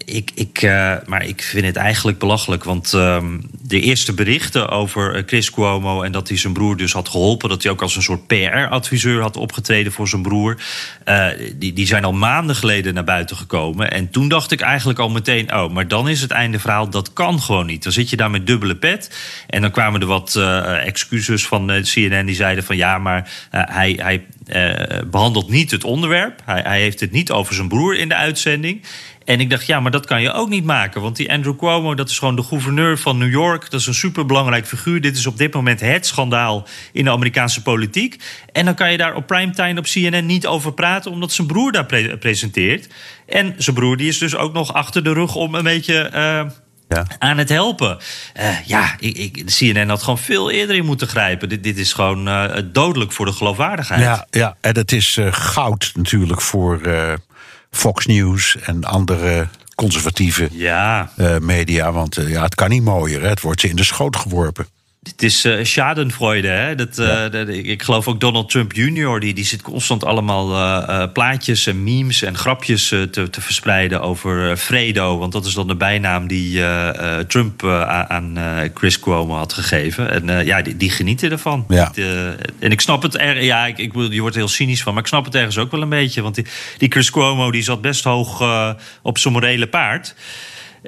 ik, ik, maar ik vind het eigenlijk belachelijk, want ehm, de eerste berichten over eh, Chris Cuomo en dat hij zijn broer dus had geholpen. Dat hij ook als een soort PR-adviseur had opgetreden voor zijn broer. Uh, die, die zijn al maanden geleden naar buiten gekomen. En toen dacht ik eigenlijk al meteen: oh, maar dan is het einde verhaal. Dat kan gewoon niet. Dan zit je daar met dubbele pet. En dan kwamen er wat uh, excuses van CNN die zeiden van ja, maar hij, hij behandelt niet het onderwerp. Hij, hij heeft het niet over zijn broer in de uitzending. En ik dacht, ja, maar dat kan je ook niet maken. Want die Andrew Cuomo, dat is gewoon de gouverneur van New York. Dat is een superbelangrijk figuur. Dit is op dit moment het schandaal in de Amerikaanse politiek. En dan kan je daar op primetime op CNN niet over praten, omdat zijn broer daar presenteert. En zijn broer die is dus ook nog achter de rug om een beetje. Uh, ja. aan het helpen. Uh, ja, ik, ik, de CNN had gewoon veel eerder in moeten grijpen. Dit, dit is gewoon uh, dodelijk voor de geloofwaardigheid. Ja, ja en het is uh, goud natuurlijk voor Fox News en andere conservatieve ja. media. Want ja, het kan niet mooier. Hè? Het wordt ze in de schoot geworpen. Het is uh, schadenfreude. Hè? Dat, uh, dat, ik geloof ook Donald Trump Jr. die, die zit constant allemaal uh, plaatjes en memes en grapjes te, te verspreiden over Fredo. Want dat is dan de bijnaam die Trump aan Chris Cuomo had gegeven. En ja, die, die genieten ervan. Ja. en ik snap het er. Ja, ik, ik, je wordt er heel cynisch van. Maar ik snap het ergens ook wel een beetje. Want die, die Chris Cuomo die zat best hoog op zijn morele paard.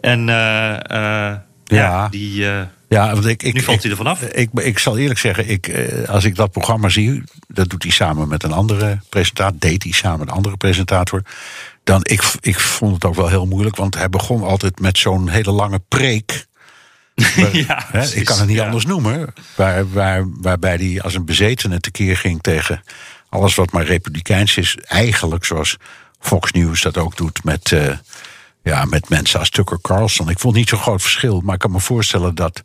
En ja, ja, die. Ja, want ik, ik, nu valt hij er vanaf. Ik, ik, ik, zal eerlijk zeggen, ik, eh, als ik dat programma zie, dat doet hij samen met een andere presentator, deed hij samen met een andere presentator. Dan ik, ik vond het ook wel heel moeilijk, want hij begon altijd met zo'n hele lange preek. ja, hè, ik kan het niet anders noemen. Waar, waar, waarbij hij als een bezetene tekeer ging tegen alles wat maar republikeins is. Eigenlijk zoals Fox News dat ook doet met. Uh, ja, met mensen als Tucker Carlson. Ik vond niet zo'n groot verschil, maar ik kan me voorstellen dat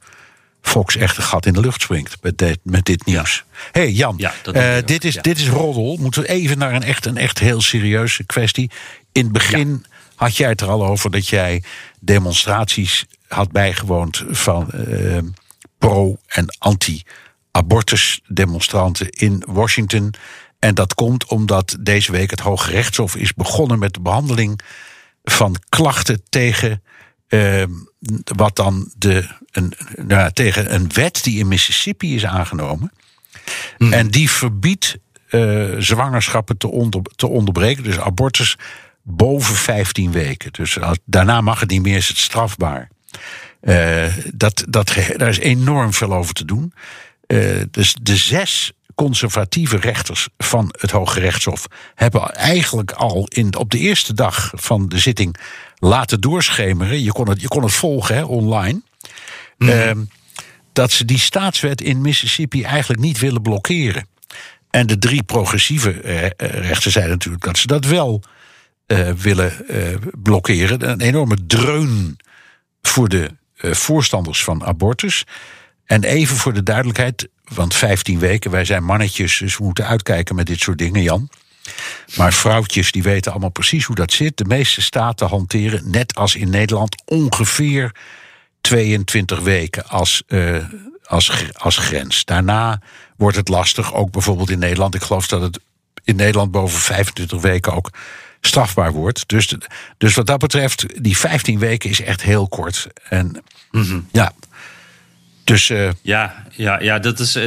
Fox echt een gat in de lucht springt met dit, met dit nieuws. Hé hey Jan, ja, uh, dit, is, dit is roddel. Moeten we even naar een echt, een echt heel serieuze kwestie. In het begin had jij het er al over dat jij demonstraties had bijgewoond van uh, pro- en anti-abortus demonstranten in Washington. En dat komt omdat deze week het Hoge Rechtshof is begonnen met de behandeling van klachten tegen uh, wat dan de, een, nou, tegen een wet die in Mississippi is aangenomen. Hmm. En die verbiedt uh, zwangerschappen te, onder, te onderbreken. Dus abortus boven 15 weken. Dus als, daarna mag het niet meer, is het strafbaar. Uh, dat, dat, daar is enorm veel over te doen. Uh, dus de zes conservatieve rechters van het Hoge Rechtshof hebben eigenlijk al in, op de eerste dag van de zitting laten doorschemeren. Je kon het, je kon het volgen hè, online. Mm. Uh, dat ze die staatswet in Mississippi eigenlijk niet willen blokkeren. En de drie progressieve uh, rechters zeiden natuurlijk dat ze dat wel uh, willen blokkeren. Een enorme dreun voor de voorstanders van abortus. En even voor de duidelijkheid, want 15 weken, wij zijn mannetjes, dus we moeten uitkijken met dit soort dingen, Jan. Maar vrouwtjes die weten allemaal precies hoe dat zit. De meeste staten hanteren, net als in Nederland, ongeveer 22 weken als, uh, als, als grens. Daarna wordt het lastig, ook bijvoorbeeld in Nederland. Ik geloof dat het in Nederland boven 25 weken ook strafbaar wordt. Dus, dus wat dat betreft, die 15 weken is echt heel kort. En mm -hmm. ja, dus, uh... ja, ja, ja, dat is. Uh,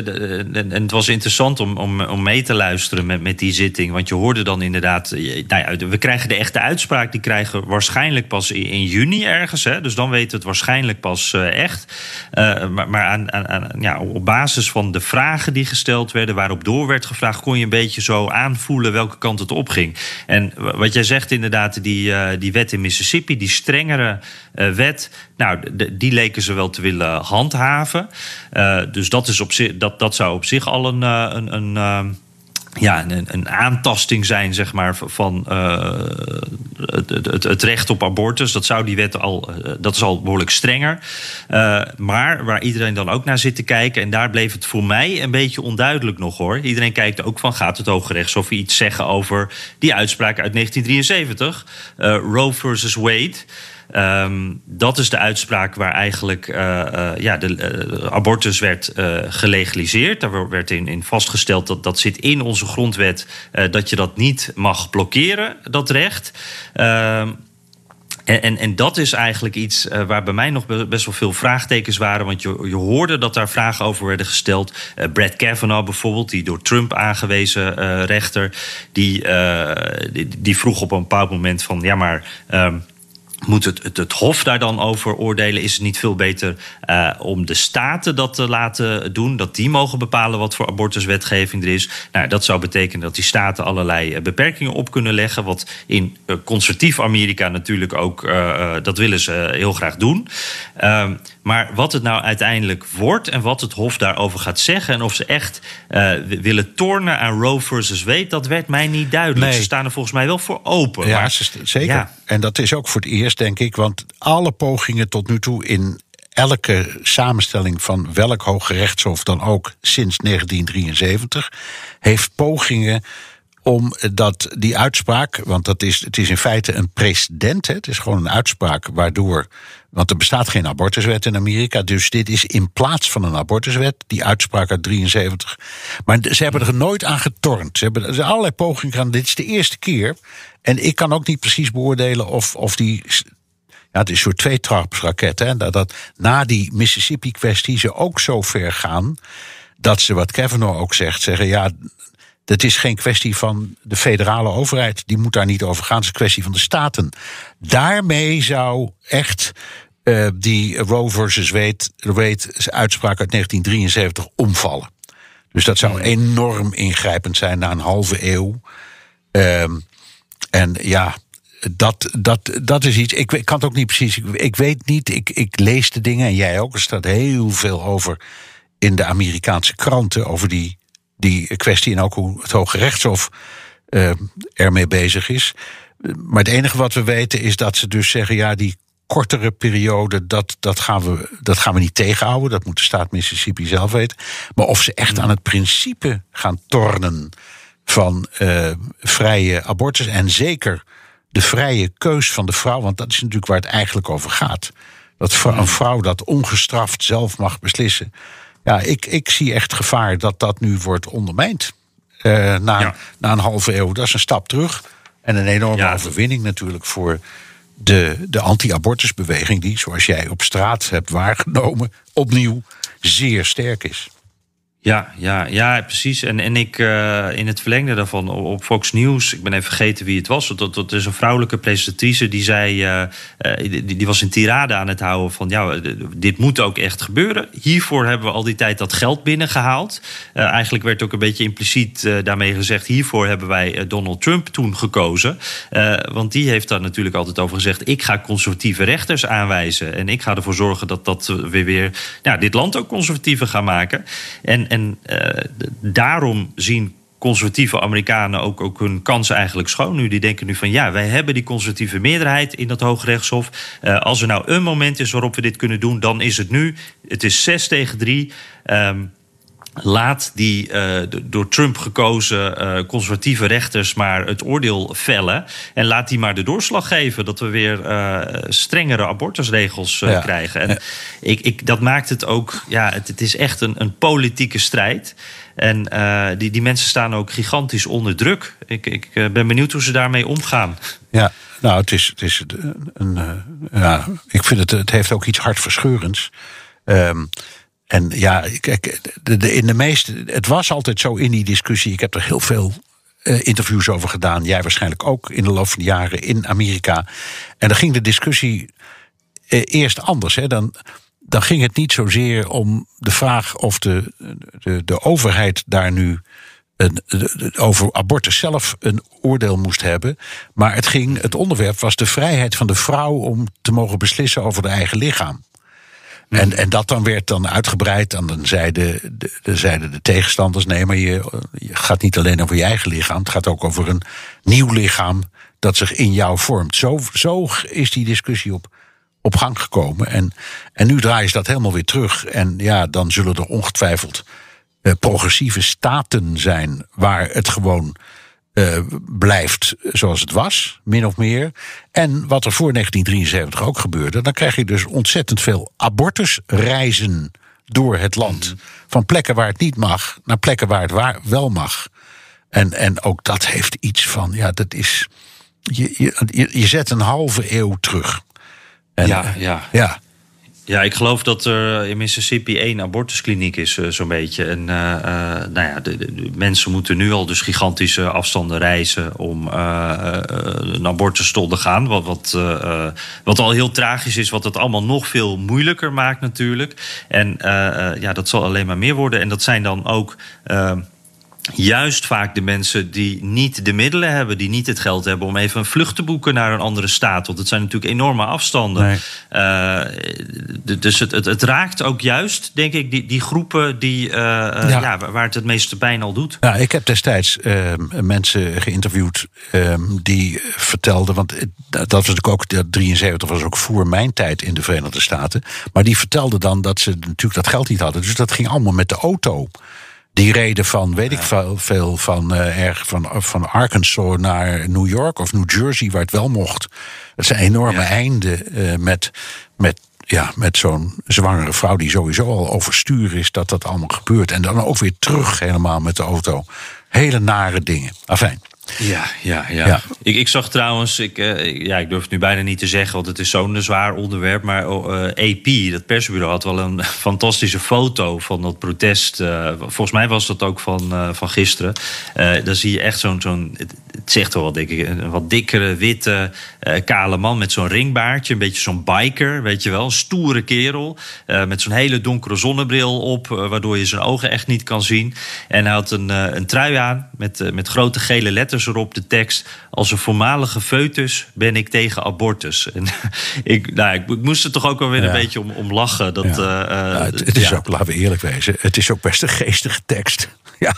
en het was interessant om, om, om mee te luisteren met, met die zitting. Want je hoorde dan inderdaad. Nou ja, we krijgen de echte uitspraak. Die krijgen waarschijnlijk pas in, juni ergens. Hè, dus dan weten we het waarschijnlijk pas echt. maar maar aan, aan, aan, ja, op basis van de vragen die gesteld werden, waarop door werd gevraagd, kon je een beetje zo aanvoelen welke kant het opging. En wat jij zegt, inderdaad, die, die wet in Mississippi, die strengere wet. Nou, die leken ze wel te willen handhaven. dus dus dat, is op zich, dat, dat zou op zich al een, eh, een, een ehm, ja, een, aantasting zijn zeg maar, van uh, het, het, recht op abortus. Dat zou die wet al, dat is al behoorlijk strenger. Maar waar iedereen dan ook naar zit te kijken, en daar bleef het voor mij een beetje onduidelijk nog hoor. Iedereen kijkt ook van: gaat het Hoge Rechtshof iets zeggen over die uitspraak uit 1973, Roe versus Wade? Um, dat is de uitspraak waar eigenlijk uh, uh, ja, de uh, abortus werd gelegaliseerd. Daar werd in, in, vastgesteld dat dat zit in onze grondwet, dat je dat niet mag blokkeren, dat recht. Um, en, en, en, dat is eigenlijk iets waar bij mij nog best wel veel vraagtekens waren. Want je, je hoorde dat daar vragen over werden gesteld. Brad Kavanaugh bijvoorbeeld, die door Trump aangewezen rechter, die, die, vroeg op een bepaald moment van ja, maar. Um, moet het, het, het, Hof daar dan over oordelen? Is het niet veel beter uh, om de staten dat te laten doen? Dat die mogen bepalen wat voor abortuswetgeving er is? Nou, dat zou betekenen dat die staten allerlei uh, beperkingen op kunnen leggen. Wat in uh, conservatief Amerika natuurlijk ook, dat willen ze heel graag doen. Ehm, maar wat het nou uiteindelijk wordt en wat het Hof daarover gaat zeggen... en of ze echt willen tornen aan Roe versus Wade... dat werd mij niet duidelijk. Nee. Ze staan er volgens mij wel voor open. Ja, maar, zeker. Ja. En dat is ook voor het eerst, denk ik. Want alle pogingen tot nu toe in elke samenstelling van welk hoge rechtshof dan ook sinds 1973 heeft pogingen om dat, die uitspraak, want dat is, het is in feite een precedent, hè, het is gewoon een uitspraak waardoor, want er bestaat geen abortuswet in Amerika, dus dit is in plaats van een abortuswet, die uitspraak uit 73. Maar ze hebben er nooit aan getornd. Ze hebben er allerlei pogingen gedaan. Dit is de eerste keer. En ik kan ook niet precies beoordelen of, of die ja, het is een soort tweetrapsraket. Hè, dat, dat na die Mississippi-kwestie ze ook zo ver gaan. dat ze, wat Kavanaugh ook zegt, zeggen: ja, het is geen kwestie van de federale overheid. Die moet daar niet over gaan. Het is een kwestie van de staten. Daarmee zou echt uh, die Roe versus Wade, Wade uitspraak uit 1973 omvallen. Dus dat zou enorm ingrijpend zijn na een halve eeuw. Um, en ja, dat, dat, dat is iets. Ik, ik kan het ook niet precies. Ik, ik, weet niet. Ik, ik lees de dingen en jij ook. Er staat heel veel over in de Amerikaanse kranten. Over die, die kwestie en ook hoe het Hoge Rechtshof uh, ermee bezig is. Maar het enige wat we weten is dat ze dus zeggen: ja, die kortere periode, dat, dat, gaan we, dat gaan we niet tegenhouden. Dat moet de staat Mississippi zelf weten. Maar of ze echt aan het principe gaan tornen van uh, vrije abortus. En zeker de vrije keus van de vrouw, want dat is natuurlijk waar het eigenlijk over gaat. Dat vrou, een vrouw dat ongestraft zelf mag beslissen. Ja, ik, ik zie echt gevaar dat dat nu wordt ondermijnd. Uh, na, ja. na een halve eeuw. Dat is een stap terug. En een enorme ja, overwinning natuurlijk voor de, de anti-abortusbeweging, die, zoals jij op straat hebt waargenomen, opnieuw zeer sterk is. Ja, ja, ja, precies. En, en ik uh, in het verlengde daarvan op Fox News, ik ben even vergeten wie het was. Dat, is een vrouwelijke presentatrice die zei, uh, die, die, was een tirade aan het houden van ja, dit moet ook echt gebeuren. Hiervoor hebben we al die tijd dat geld binnengehaald. Eigenlijk werd ook een beetje impliciet daarmee gezegd, hiervoor hebben wij Donald Trump toen gekozen. want die heeft daar natuurlijk altijd over gezegd, ik ga conservatieve rechters aanwijzen. En ik ga ervoor zorgen dat dat weer weer dit land ook conservatiever gaan maken. En en uh, daarom zien conservatieve Amerikanen ook, ook hun kansen eigenlijk schoon nu. Die denken nu van ja, wij hebben die conservatieve meerderheid in dat Hoogrechtshof. Uh, als er nou een moment is waarop we dit kunnen doen, dan is het nu. Het is 6 tegen 3. Um, Laat die uh, door Trump gekozen uh, conservatieve rechters maar het oordeel vellen. En laat die maar de doorslag geven dat we weer uh, strengere abortusregels ja. krijgen. En ja. ik, ik, dat maakt het ook, ja, het, het is echt een, een politieke strijd. En die, die mensen staan ook gigantisch onder druk. Ik, ik ben benieuwd hoe ze daarmee omgaan. Ja, nou, het is, het is een, een ja, ik vind het, het heeft ook iets hartverscheurends. Um, en ja, kijk, in de meeste. Het was altijd zo in die discussie. Ik heb er heel veel uh, interviews over gedaan. Jij waarschijnlijk ook in de loop van de jaren in Amerika. En dan ging de discussie uh, eerst anders. Hè. Dan, dan ging het niet zozeer om de vraag of de, de, de overheid daar nu. Een, over abortus zelf een oordeel moest hebben. Maar het, ging, het onderwerp was de vrijheid van de vrouw om te mogen beslissen over haar eigen lichaam. En, en dat dan werd dan uitgebreid. En dan zeiden de, de, de tegenstanders: nee, maar je, gaat niet alleen over je eigen lichaam. Het gaat ook over een nieuw lichaam dat zich in jou vormt. Zo, zo is die discussie op, op gang gekomen. En, en nu draaien ze dat helemaal weer terug. En ja, dan zullen er ongetwijfeld uh, progressieve staten zijn waar het gewoon uh, blijft zoals het was, min of meer. En wat er voor 1973 ook gebeurde, dan krijg je dus ontzettend veel abortusreizen door het land. Van plekken waar het niet mag naar plekken waar het waar wel mag. En, en ook dat heeft iets van, ja, dat is. Je, je, je zet een halve eeuw terug. En, ja, ja. ja. Ja, ik geloof dat er in Mississippi één abortuskliniek is, uh, zo'n beetje. En uh, uh, nou ja, de, mensen moeten nu al dus gigantische afstanden reizen om een abortus te ondergaan. Wat, wat, wat al heel tragisch is, wat het allemaal nog veel moeilijker maakt natuurlijk. En ja, dat zal alleen maar meer worden. En dat zijn dan ook juist vaak de mensen die niet de middelen hebben, die niet het geld hebben om even een vlucht te boeken naar een andere staat. Want het zijn natuurlijk enorme afstanden. Nee. Uh, dus het, het, het, raakt ook juist, denk ik, die, die groepen die, uh, ja. ja. waar het het meeste pijn al doet. Ja, ik heb destijds uh, mensen geïnterviewd die vertelden, want dat was natuurlijk ook, dat 73 was ook voor mijn tijd in de Verenigde Staten. Maar die vertelden dan dat ze natuurlijk dat geld niet hadden. Dus dat ging allemaal met de auto. Die reden van, weet ik veel, veel van, uh, erg, van, van Arkansas naar New York of New Jersey, waar het wel mocht. Dat zijn enorme ja. einden uh, met, met, ja, met zo'n zwangere vrouw die sowieso al overstuur is dat dat allemaal gebeurt. En dan ook weer terug helemaal met de auto. Hele nare dingen. Afijn. Ja, ja, ja. Ik, ik zag trouwens, ik, uh, ja, ik durf het nu bijna niet te zeggen, want het is zo'n zwaar onderwerp. Maar uh, AP, dat persbureau, had wel een fantastische foto van dat protest. Uh, volgens mij was dat ook van, van gisteren. dan zie je echt zo'n, zo'n zegt wel wat, denk ik, een wat dikkere, witte, kale man met zo'n ringbaardje. Een beetje zo'n biker, weet je wel. Een stoere kerel. met zo'n hele donkere zonnebril op, waardoor je zijn ogen echt niet kan zien. En hij had een, een trui aan met, met grote gele letters erop de tekst... als een voormalige foetus ben ik tegen abortus. En ik, nou, ik, ik moest er toch ook wel weer ja. een beetje om, om lachen. Dat, ja, het, het is ook, laten we eerlijk wezen... het is ook best een geestige tekst. Ja.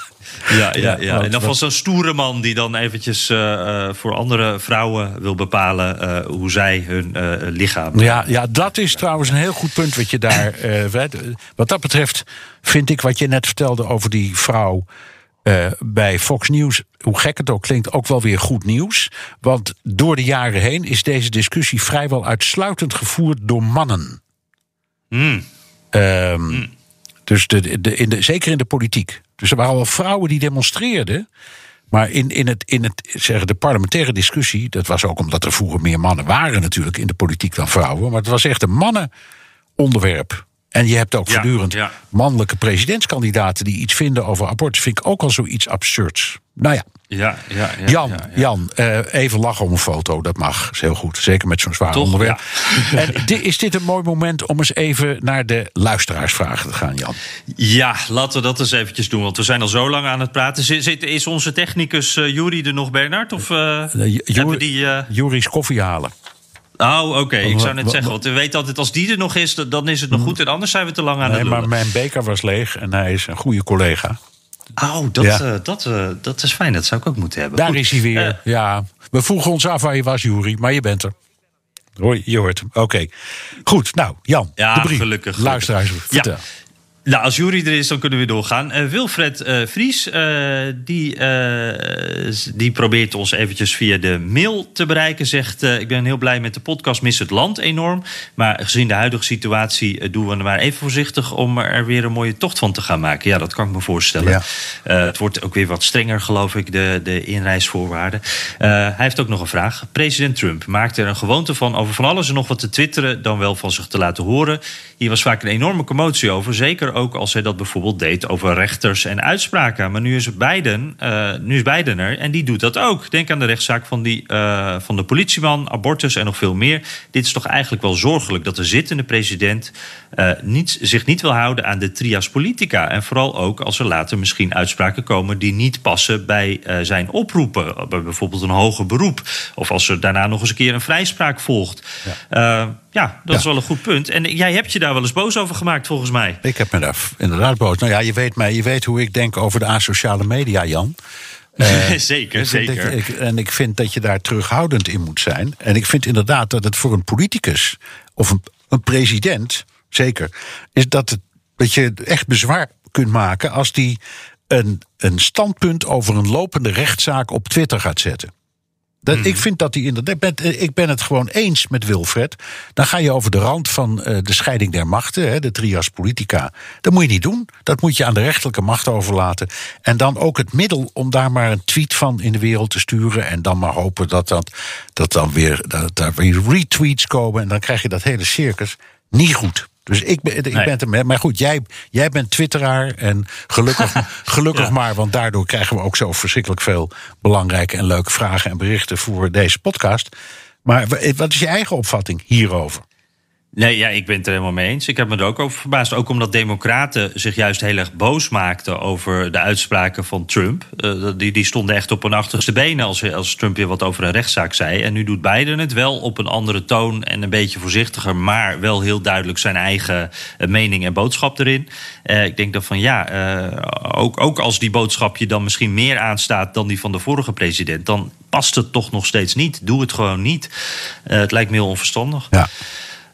Ja, ja, ja. en dan van zo'n stoere man die dan eventjes uh, voor andere vrouwen wil bepalen uh, hoe zij hun uh, lichaam. Ja, ja, dat is trouwens een heel goed punt wat je daar. wat dat betreft vind ik wat je net vertelde over die vrouw. Uh, bij Fox News, hoe gek het ook klinkt, ook wel weer goed nieuws. Want door de jaren heen is deze discussie vrijwel uitsluitend gevoerd door mannen. Mm. Um, mm. Dus de, de, in de, zeker in de politiek. Dus er waren wel vrouwen die demonstreerden. Maar in, in, het, in het, zeggen, de parlementaire discussie, dat was ook omdat er vroeger meer mannen waren natuurlijk in de politiek dan vrouwen. Maar het was echt een mannenonderwerp. En je hebt ook ja, voortdurend ja. mannelijke presidentskandidaten die iets vinden over abortus. Vind ik ook al zoiets absurds. Nou ja. Ja, ja, ja, Jan, ja, Jan uh, even lachen om een foto, dat mag. is heel goed. Zeker met zo'n zwaar Toch? onderwerp. En is dit een mooi moment om eens even naar de luisteraarsvragen te gaan, Jan? Ja, laten we dat eens eventjes doen. Want we zijn al zo lang aan het praten. Zit, is onze technicus uh, Jury er nog, Bernard? Of uh, Jury, die... Jury's koffie halen. Oh, oké. Okay. Ik zou net zeggen, want we weten altijd als die er nog is, dan is het nog goed. En anders zijn we te lang aan nee, het lullen. Maar mijn beker was leeg en hij is een goede collega. Oh, dat, ja. uh, dat, uh, dat is fijn. Dat zou ik ook moeten hebben. Daar goed. is hij weer. Uh, ja. We vroegen ons af waar je was, Jury, maar je bent er. Hoi, je hoort hem. Oké. Okay. Goed, nou, Jan, ja, de brief. Gelukkig. Luisteraars, vertel. Ja. Nou, als Jury er is, dan kunnen we doorgaan. Uh, Wilfred uh, Vries, uh, die, die probeert ons eventjes via de mail te bereiken. Zegt, ik ben heel blij met de podcast Mis het Land enorm. Maar gezien de huidige situatie doen we er maar even voorzichtig... om er weer een mooie tocht van te gaan maken. Ja, dat kan ik me voorstellen. Ja. het wordt ook weer wat strenger, geloof ik, de, de inreisvoorwaarden. hij heeft ook nog een vraag. President Trump maakt er een gewoonte van... over van alles en nog wat te twitteren... dan wel van zich te laten horen. Hier was vaak een enorme commotie over, zeker ook als hij dat bijvoorbeeld deed over rechters en uitspraken. Maar nu is Biden, uh, nu is Biden er en die doet dat ook. Denk aan de rechtszaak van, die, uh, van de politieman, abortus en nog veel meer. Dit is toch eigenlijk wel zorgelijk dat de zittende president uh, niet, zich niet wil houden aan de trias politica. En vooral ook als er later misschien uitspraken komen die niet passen bij zijn oproepen. Bij bijvoorbeeld een hoger beroep. Of als er daarna nog eens een keer een vrijspraak volgt. Ja. Ja, dat ja. is wel een goed punt. En jij hebt je daar wel eens boos over gemaakt, volgens mij. Ik heb me daar inderdaad boos. Nou ja, je weet, mij, je weet hoe ik denk over de asociale media, Jan. Uh, zeker, ik zeker. Ik, en ik vind dat je daar terughoudend in moet zijn. En ik vind inderdaad dat het voor een politicus of een, een president, zeker, is dat, het, dat je echt bezwaar kunt maken als die een, een standpunt over een lopende rechtszaak op Twitter gaat zetten. Dat, mm. Ik vind dat hij inderdaad. Ik ben het gewoon eens met Wilfred. Dan ga je over de rand van uh, de scheiding der machten, hè, de trias politica. Dat moet je niet doen. Dat moet je aan de rechterlijke macht overlaten. En dan ook het middel om daar maar een tweet van in de wereld te sturen. En dan maar hopen dat, dat, dat dan weer, dat daar weer retweets komen. En dan krijg je dat hele circus. Niet goed. Dus ik ben, ik ben het er Maar goed, jij, jij bent twitteraar. En gelukkig, gelukkig maar, want daardoor krijgen we ook zo verschrikkelijk veel belangrijke en leuke vragen en berichten voor deze podcast. Maar wat is je eigen opvatting hierover? Nee, ja, ik ben het er helemaal mee eens. Ik heb me er ook over verbaasd. Ook omdat Democraten zich juist heel erg boos maakten over de uitspraken van Trump. Uh, die, die stonden echt op hun achterste benen als, als Trump weer wat over een rechtszaak zei. En nu doet Biden het wel op een andere toon en een beetje voorzichtiger, maar wel heel duidelijk zijn eigen uh, mening en boodschap erin. Uh, ik denk dat van ja, ook, ook als die boodschap je dan misschien meer aanstaat dan die van de vorige president, dan past het toch nog steeds niet. Doe het gewoon niet. het lijkt me heel onverstandig. Ja.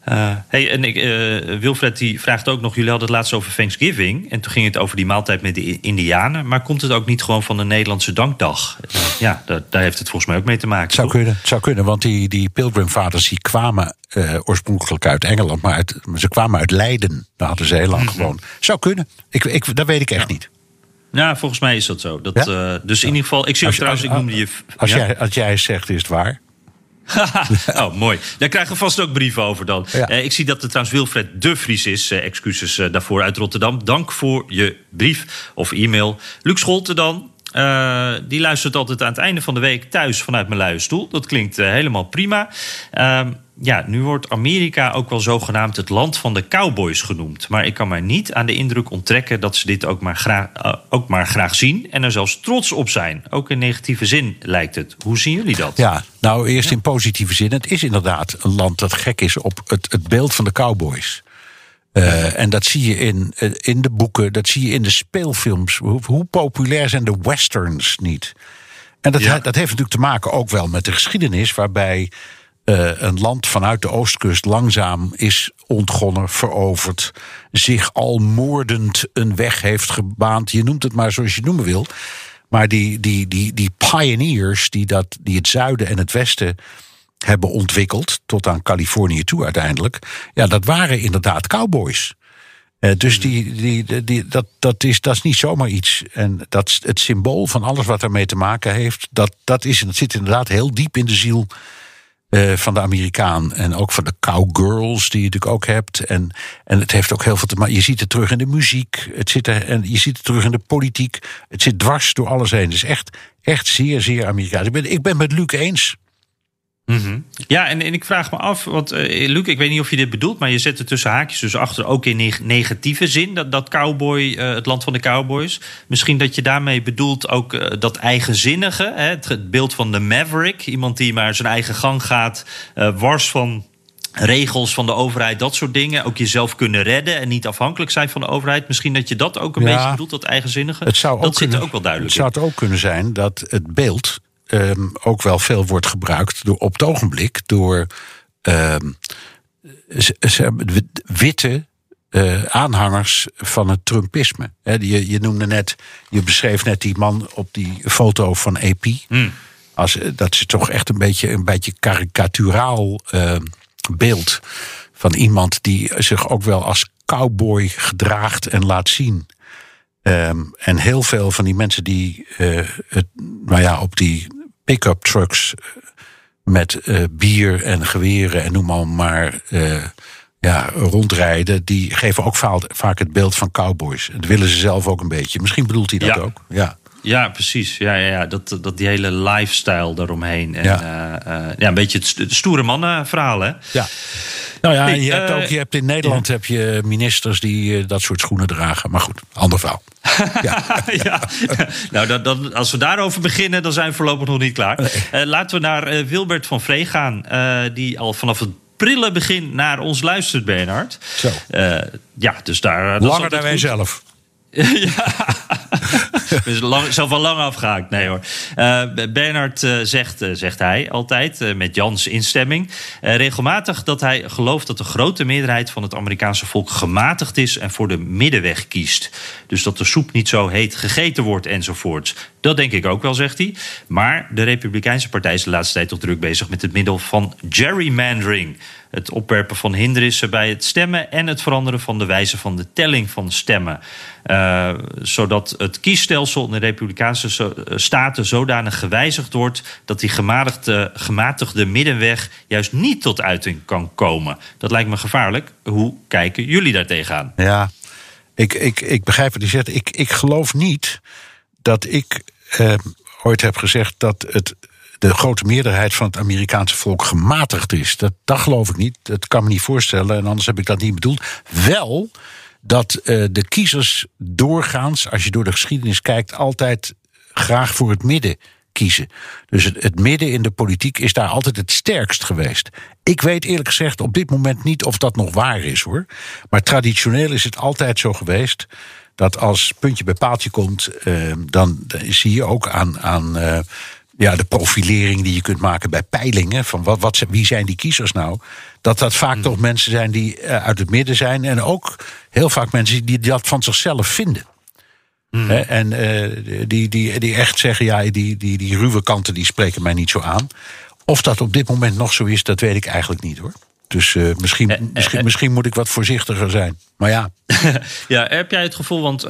Uh, hey, en ik, uh, Wilfred die vraagt ook nog: jullie hadden het laatst over Thanksgiving. En toen ging het over die maaltijd met de Indianen. Maar komt het ook niet gewoon van de Nederlandse dankdag? Uh, ja, daar, daar, heeft het volgens mij ook mee te maken. Zou kunnen, zou kunnen want die, die pilgrimvaders die kwamen oorspronkelijk uit Engeland. Maar uit, ze kwamen uit Leiden. Daar hadden ze heel lang mm -hmm. gewoond. Zou kunnen. Ik, ik, dat weet ik echt ja. niet. Ja, volgens mij is dat zo. Dat, ja? dus in ieder geval, ik zie ook trouwens, ik noemde je. Als, jij, als jij zegt, is het waar. oh, mooi. Daar krijgen we vast ook brieven over dan. Ja. Uh, ik zie dat het trouwens Wilfred de Vries is. Uh, excuses uh, daarvoor uit Rotterdam. Dank voor je brief of e-mail. Luc Scholten dan. die luistert altijd aan het einde van de week thuis vanuit mijn luie stoel. Dat klinkt helemaal prima. Ja, nu wordt Amerika ook wel zogenaamd het land van de cowboys genoemd. Maar ik kan mij niet aan de indruk onttrekken dat ze dit ook maar, graag, uh, ook maar graag zien en er zelfs trots op zijn. Ook in negatieve zin lijkt het. Hoe zien jullie dat? Ja, nou eerst in positieve zin. Het is inderdaad een land dat gek is op het, het beeld van de cowboys. Uh, en dat zie je in, in de boeken, dat zie je in de speelfilms. Hoe, hoe populair zijn de westerns niet? En dat, ja. dat heeft natuurlijk te maken ook wel met de geschiedenis, waarbij uh, een land vanuit de oostkust langzaam is ontgonnen, veroverd, zich al moordend een weg heeft gebaand. Je noemt het maar zoals je het noemen wil. Maar die, die, die, die pioneers die, dat, die het zuiden en het westen hebben ontwikkeld, tot aan Californië toe uiteindelijk, ja, dat waren inderdaad cowboys. Uh, dus die, die, die, dat, dat, is, dat is niet zomaar iets. En dat, het symbool van alles wat ermee te maken heeft, dat, dat, is, dat zit inderdaad heel diep in de ziel uh, van de Amerikaan. En ook van de cowgirls die je natuurlijk ook hebt. En, en het heeft ook heel veel te maken. Je ziet het terug in de muziek. Het zit er, en je ziet het terug in de politiek. Het zit dwars door alles heen. Het is echt, echt zeer, zeer Amerikaans. Ik ben, ik ben met Luc eens. Mm -hmm. Ja, en, en ik vraag me af, want uh, Luc, ik weet niet of je dit bedoelt, maar je zet er tussen haakjes dus achter ook in neg negatieve zin, dat, dat cowboy, uh, het land van de cowboys. Misschien dat je daarmee bedoelt ook uh, dat eigenzinnige, hè, het, het, beeld van de maverick, iemand die maar zijn eigen gang gaat, wars van regels van de overheid, dat soort dingen. Ook jezelf kunnen redden en niet afhankelijk zijn van de overheid. Misschien dat je dat ook een ja, beetje bedoelt, dat eigenzinnige. Het zou dat ook zit kunnen, er ook wel duidelijk Het zou het ook kunnen zijn dat het beeld um, ook wel veel wordt gebruikt door, op het ogenblik door um, witte uh, aanhangers van het Trumpisme. He, je, je noemde net, je beschreef net die man op die foto van AP. Mm. Als, dat is toch echt een beetje een beetje karikaturaal uh, beeld van iemand die zich ook wel als cowboy gedraagt en laat zien. Um, en heel veel van die mensen die uh, het, nou ja, op die pick-up trucks met uh, bier en geweren en noem maar, maar uh, ja, rondrijden, die geven ook vaak het beeld van cowboys. Dat willen ze zelf ook een beetje. Misschien bedoelt hij dat ja. ook. Ja. Ja, precies. Ja, ja, ja. Dat, dat die hele lifestyle daaromheen. En, ja. Uh, uh, ja, een beetje het, stoere mannenverhaal, hè? Ja. Nou ja, Hey, je hebt, eh, ook, je hebt in Nederland heb je ministers die dat soort schoenen dragen. Maar goed, ander verhaal. Ja. ja. Nou, dan, dan, als we daarover beginnen, dan zijn we voorlopig nog niet klaar. Nee. Uh, laten we naar Wilbert van Vree gaan. Die al vanaf het prille begin naar ons luistert, Bernhard. Zo. ja, dus daar... Langer dan wij zelf. ja. dus lang, zelf al lang afgehaakt. Nee hoor. Uh, Bernard uh, zegt, uh, zegt hij altijd, met Jans instemming, regelmatig dat hij gelooft dat de grote meerderheid van het Amerikaanse volk gematigd is en voor de middenweg kiest. Dus dat de soep niet zo heet gegeten wordt enzovoorts. Dat denk ik ook wel, zegt hij. Maar de Republikeinse partij is de laatste tijd toch druk bezig met het middel van gerrymandering. Het opwerpen van hindernissen bij het stemmen en het veranderen van de wijze van de telling van stemmen. Uh, zodat het kiesstelsel in de Republikeinse staten zodanig gewijzigd wordt dat die gematigde, gematigde middenweg juist niet tot uiting kan komen. Dat lijkt me gevaarlijk. Hoe kijken jullie daar tegenaan? Ja, ik, ik, ik begrijp wat je zegt. Ik, ik geloof niet dat ik eh, ooit heb gezegd dat het de grote meerderheid van het Amerikaanse volk gematigd is. Dat, dat geloof ik niet. Dat kan me niet voorstellen. En anders heb ik dat niet bedoeld. Wel dat uh, de kiezers doorgaans, als je door de geschiedenis kijkt, altijd graag voor het midden kiezen. Dus het, midden in de politiek is daar altijd het sterkst geweest. Ik weet eerlijk gezegd op dit moment niet of dat nog waar is hoor. Maar traditioneel is het altijd zo geweest dat als puntje bij paaltje komt, uh, dan, dan, zie je ook aan. aan uh, ja, de profilering die je kunt maken bij peilingen. Van wat, wat, wie zijn die kiezers nou? Dat dat vaak hmm. toch mensen zijn die uh, uit het midden zijn. En ook heel vaak mensen die dat van zichzelf vinden. Mm. en uh, die, die, die echt zeggen, ja, die, die, die ruwe kanten die spreken mij niet zo aan. Of dat op dit moment nog zo is, dat weet ik eigenlijk niet hoor. Dus uh, misschien, eh, misschien, misschien moet ik wat voorzichtiger zijn. Maar ja. ja, heb jij het gevoel, want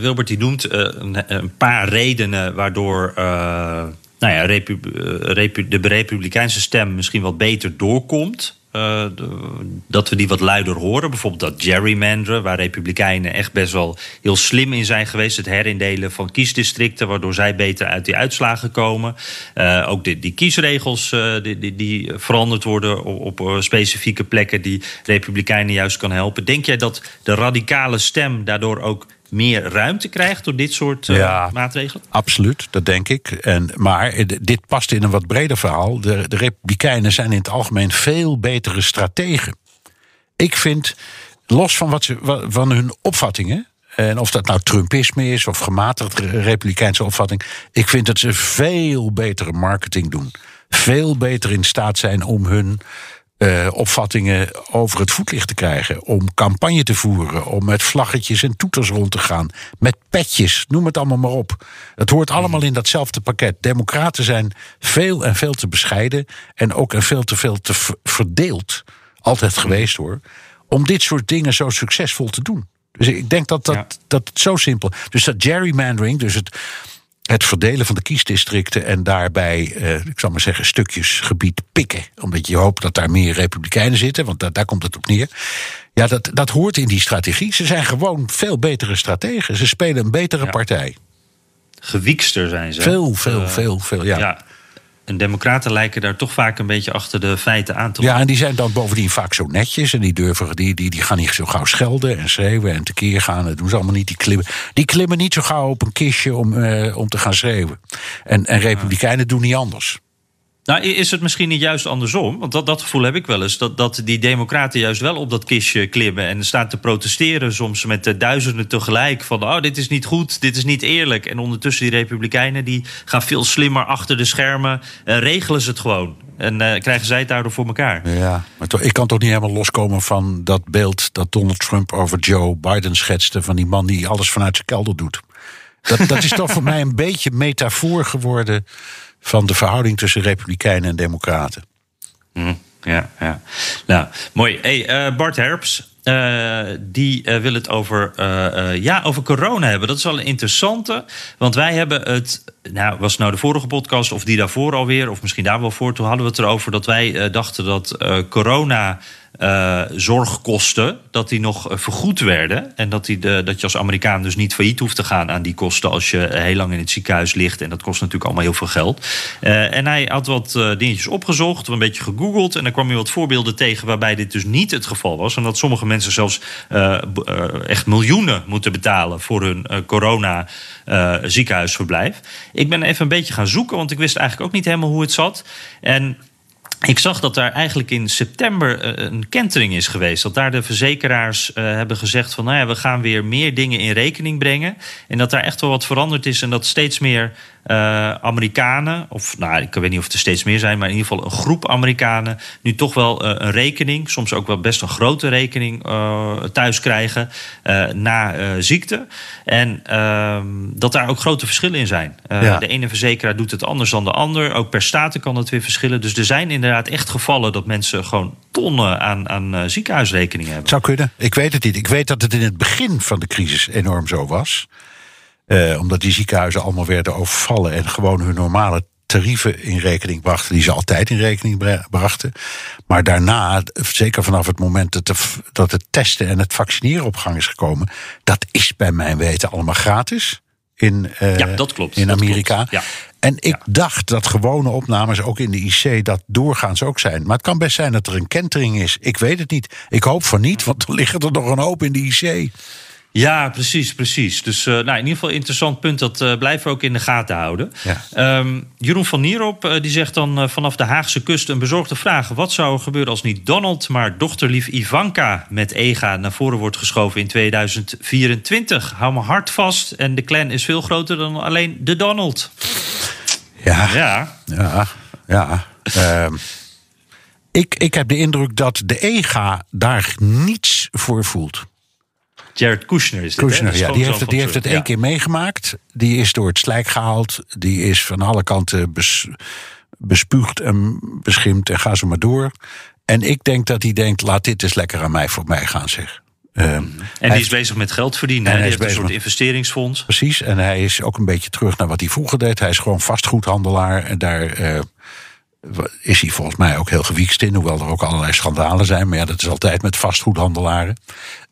Wilbert die noemt een, een, paar redenen waardoor nou ja, repu de republikeinse stem misschien wat beter doorkomt. Uh, dat we die wat luider horen. Bijvoorbeeld dat gerrymanderen, waar Republikeinen echt best wel heel slim in zijn geweest. Het herindelen van kiesdistricten, waardoor zij beter uit die uitslagen komen. Uh, ook die, kiesregels die, die, die, veranderd worden op, op, specifieke plekken die Republikeinen juist kan helpen. Denk jij dat de radicale stem daardoor ook meer ruimte krijgt door dit soort uh, ja, maatregelen? Absoluut, dat denk ik. En, maar dit past in een wat breder verhaal. De, de Republikeinen zijn in het algemeen veel betere strategen. Ik vind, los van, wat ze, van hun opvattingen. En of dat nou Trumpisme is of gematigd republikeinse opvatting. Ik vind dat ze veel betere marketing doen. Veel beter in staat zijn om hun uh, opvattingen over het voetlicht te krijgen. Om campagne te voeren. Om met vlaggetjes en toeters rond te gaan. Met petjes, noem het allemaal maar op. Het hoort allemaal in datzelfde pakket. Democraten zijn veel en veel te bescheiden. En ook en veel te veel te verdeeld. Altijd geweest hoor. Om dit soort dingen zo succesvol te doen. Dus ik denk dat dat, ja. dat het zo simpel. Dus dat gerrymandering, dus het het verdelen van de kiesdistricten en daarbij, eh, ik zal maar zeggen, stukjes gebied pikken. Omdat je hoopt dat daar meer republikeinen zitten, want da daar komt het op neer. Ja, dat, dat hoort in die strategie. Ze zijn gewoon veel betere strategen. Ze spelen een betere ja. partij. Gewiekster zijn ze. Veel, veel, uh, veel, veel, ja. ja. En democraten lijken daar toch vaak een beetje achter de feiten aan te Ja, en die zijn dan bovendien vaak zo netjes. En die, durven, die, die, die gaan niet zo gauw schelden en schreeuwen en tekeer gaan. Dat doen ze allemaal niet. Die klimmen, die klimmen niet zo gauw op een kistje om, uh, om te gaan schreeuwen. En, en republikeinen doen niet anders. Nou, is het misschien niet juist andersom? Want dat, dat gevoel heb ik wel eens. Dat, dat die democraten juist wel op dat kistje klimmen... en staan te protesteren soms met de duizenden tegelijk... van oh, dit is niet goed, dit is niet eerlijk. En ondertussen die republikeinen die gaan veel slimmer achter de schermen... en regelen ze het gewoon. En uh, krijgen zij het daardoor voor elkaar. Ja, maar toch, ik kan toch niet helemaal loskomen van dat beeld... dat Donald Trump over Joe Biden schetste... van die man die alles vanuit zijn kelder doet. Dat, dat is toch voor mij een beetje metafoor geworden van de verhouding tussen Republikeinen en Democraten. Mm, ja, ja. Nou, mooi. Hey, uh, Bart Herps. Uh, die uh, wil het over, ja, over corona hebben. Dat is wel een interessante. Want wij hebben het. Nou, was nou de vorige podcast of die daarvoor alweer? Of misschien daar wel voor. Toen hadden we het erover dat wij dachten dat corona uh, zorgkosten, dat die nog uh, vergoed werden. En dat, die de, dat je als Amerikaan dus niet failliet hoeft te gaan aan die kosten als je heel lang in het ziekenhuis ligt. En dat kost natuurlijk allemaal heel veel geld. En hij had wat dingetjes opgezocht, een beetje gegoogeld. En dan kwam hij wat voorbeelden tegen waarbij dit dus niet het geval was. En dat sommige mensen zelfs echt miljoenen moeten betalen voor hun corona ziekenhuisverblijf. Ik ben even een beetje gaan zoeken, want ik wist eigenlijk ook niet helemaal hoe het zat. En ik zag dat daar eigenlijk in september eh, een kentering is geweest. Dat daar de verzekeraars uh, hebben gezegd van nou ja, we gaan weer meer dingen in rekening brengen. En dat daar echt wel wat veranderd is en dat steeds meer uh, Amerikanen, of nou, ik weet niet of het er steeds meer zijn, maar in ieder geval een groep Amerikanen, nu toch wel uh, een rekening, soms ook wel best een grote rekening, uh, thuis krijgen na ziekte. En ehm, dat daar ook grote verschillen in zijn. Ja. De ene verzekeraar doet het anders dan de ander. Ook per staten kan het weer verschillen. Dus er zijn inderdaad inderdaad echt gevallen dat mensen gewoon tonnen aan, aan uh, ziekenhuisrekeningen hebben. Het zou kunnen. Ik weet het niet. Ik weet dat het in het begin van de crisis enorm zo was. Uh, omdat die ziekenhuizen allemaal werden overvallen en gewoon hun normale tarieven in rekening brachten, die ze altijd in rekening brachten. Maar daarna, zeker vanaf het moment dat, de, dat het testen en het vaccineren op gang is gekomen, dat is bij mijn weten allemaal gratis. In, uh, ja, dat klopt. in dat Amerika. Klopt. Ja. En ik dacht dat gewone opnames ook in de IC dat doorgaans ook zijn. Maar het kan best zijn dat er een kentering is. Ik weet het niet. Ik hoop van niet, want er liggen er nog een hoop in de IC. Ja, precies, precies. Dus uh, nou, in ieder geval een interessant punt. Dat uh, blijven we ook in de gaten houden. Ja. Um, Jeroen van Nierop uh, die zegt dan vanaf de Haagse kust een bezorgde vraag. Wat zou er gebeuren als niet Donald, maar dochterlief Ivanka met EGA naar voren wordt geschoven in 2024? Hou me hard vast. En de clan is veel groter dan alleen de Donald. Ja, ja, ja. ja. um, ik, ik heb de indruk dat de EGA daar niets voor voelt. Jared Kushner is dit, Kushner, ja, die heeft het, die heeft het één ja. keer meegemaakt. Die is door het slijk gehaald. Die is van alle kanten bes, bespuugd en beschimd en ga zo maar door. En ik denk dat hij denkt, laat dit eens lekker aan mij voorbij gaan, zeg. Um, en die is bezig met geld verdienen. En hij, heeft een soort met, investeringsfonds. Precies, en hij is ook een beetje terug naar wat hij vroeger deed. Hij is gewoon vastgoedhandelaar. En daar uh, is hij volgens mij ook heel gewiekst in. Hoewel er ook allerlei schandalen zijn. Maar ja, dat is altijd met vastgoedhandelaren.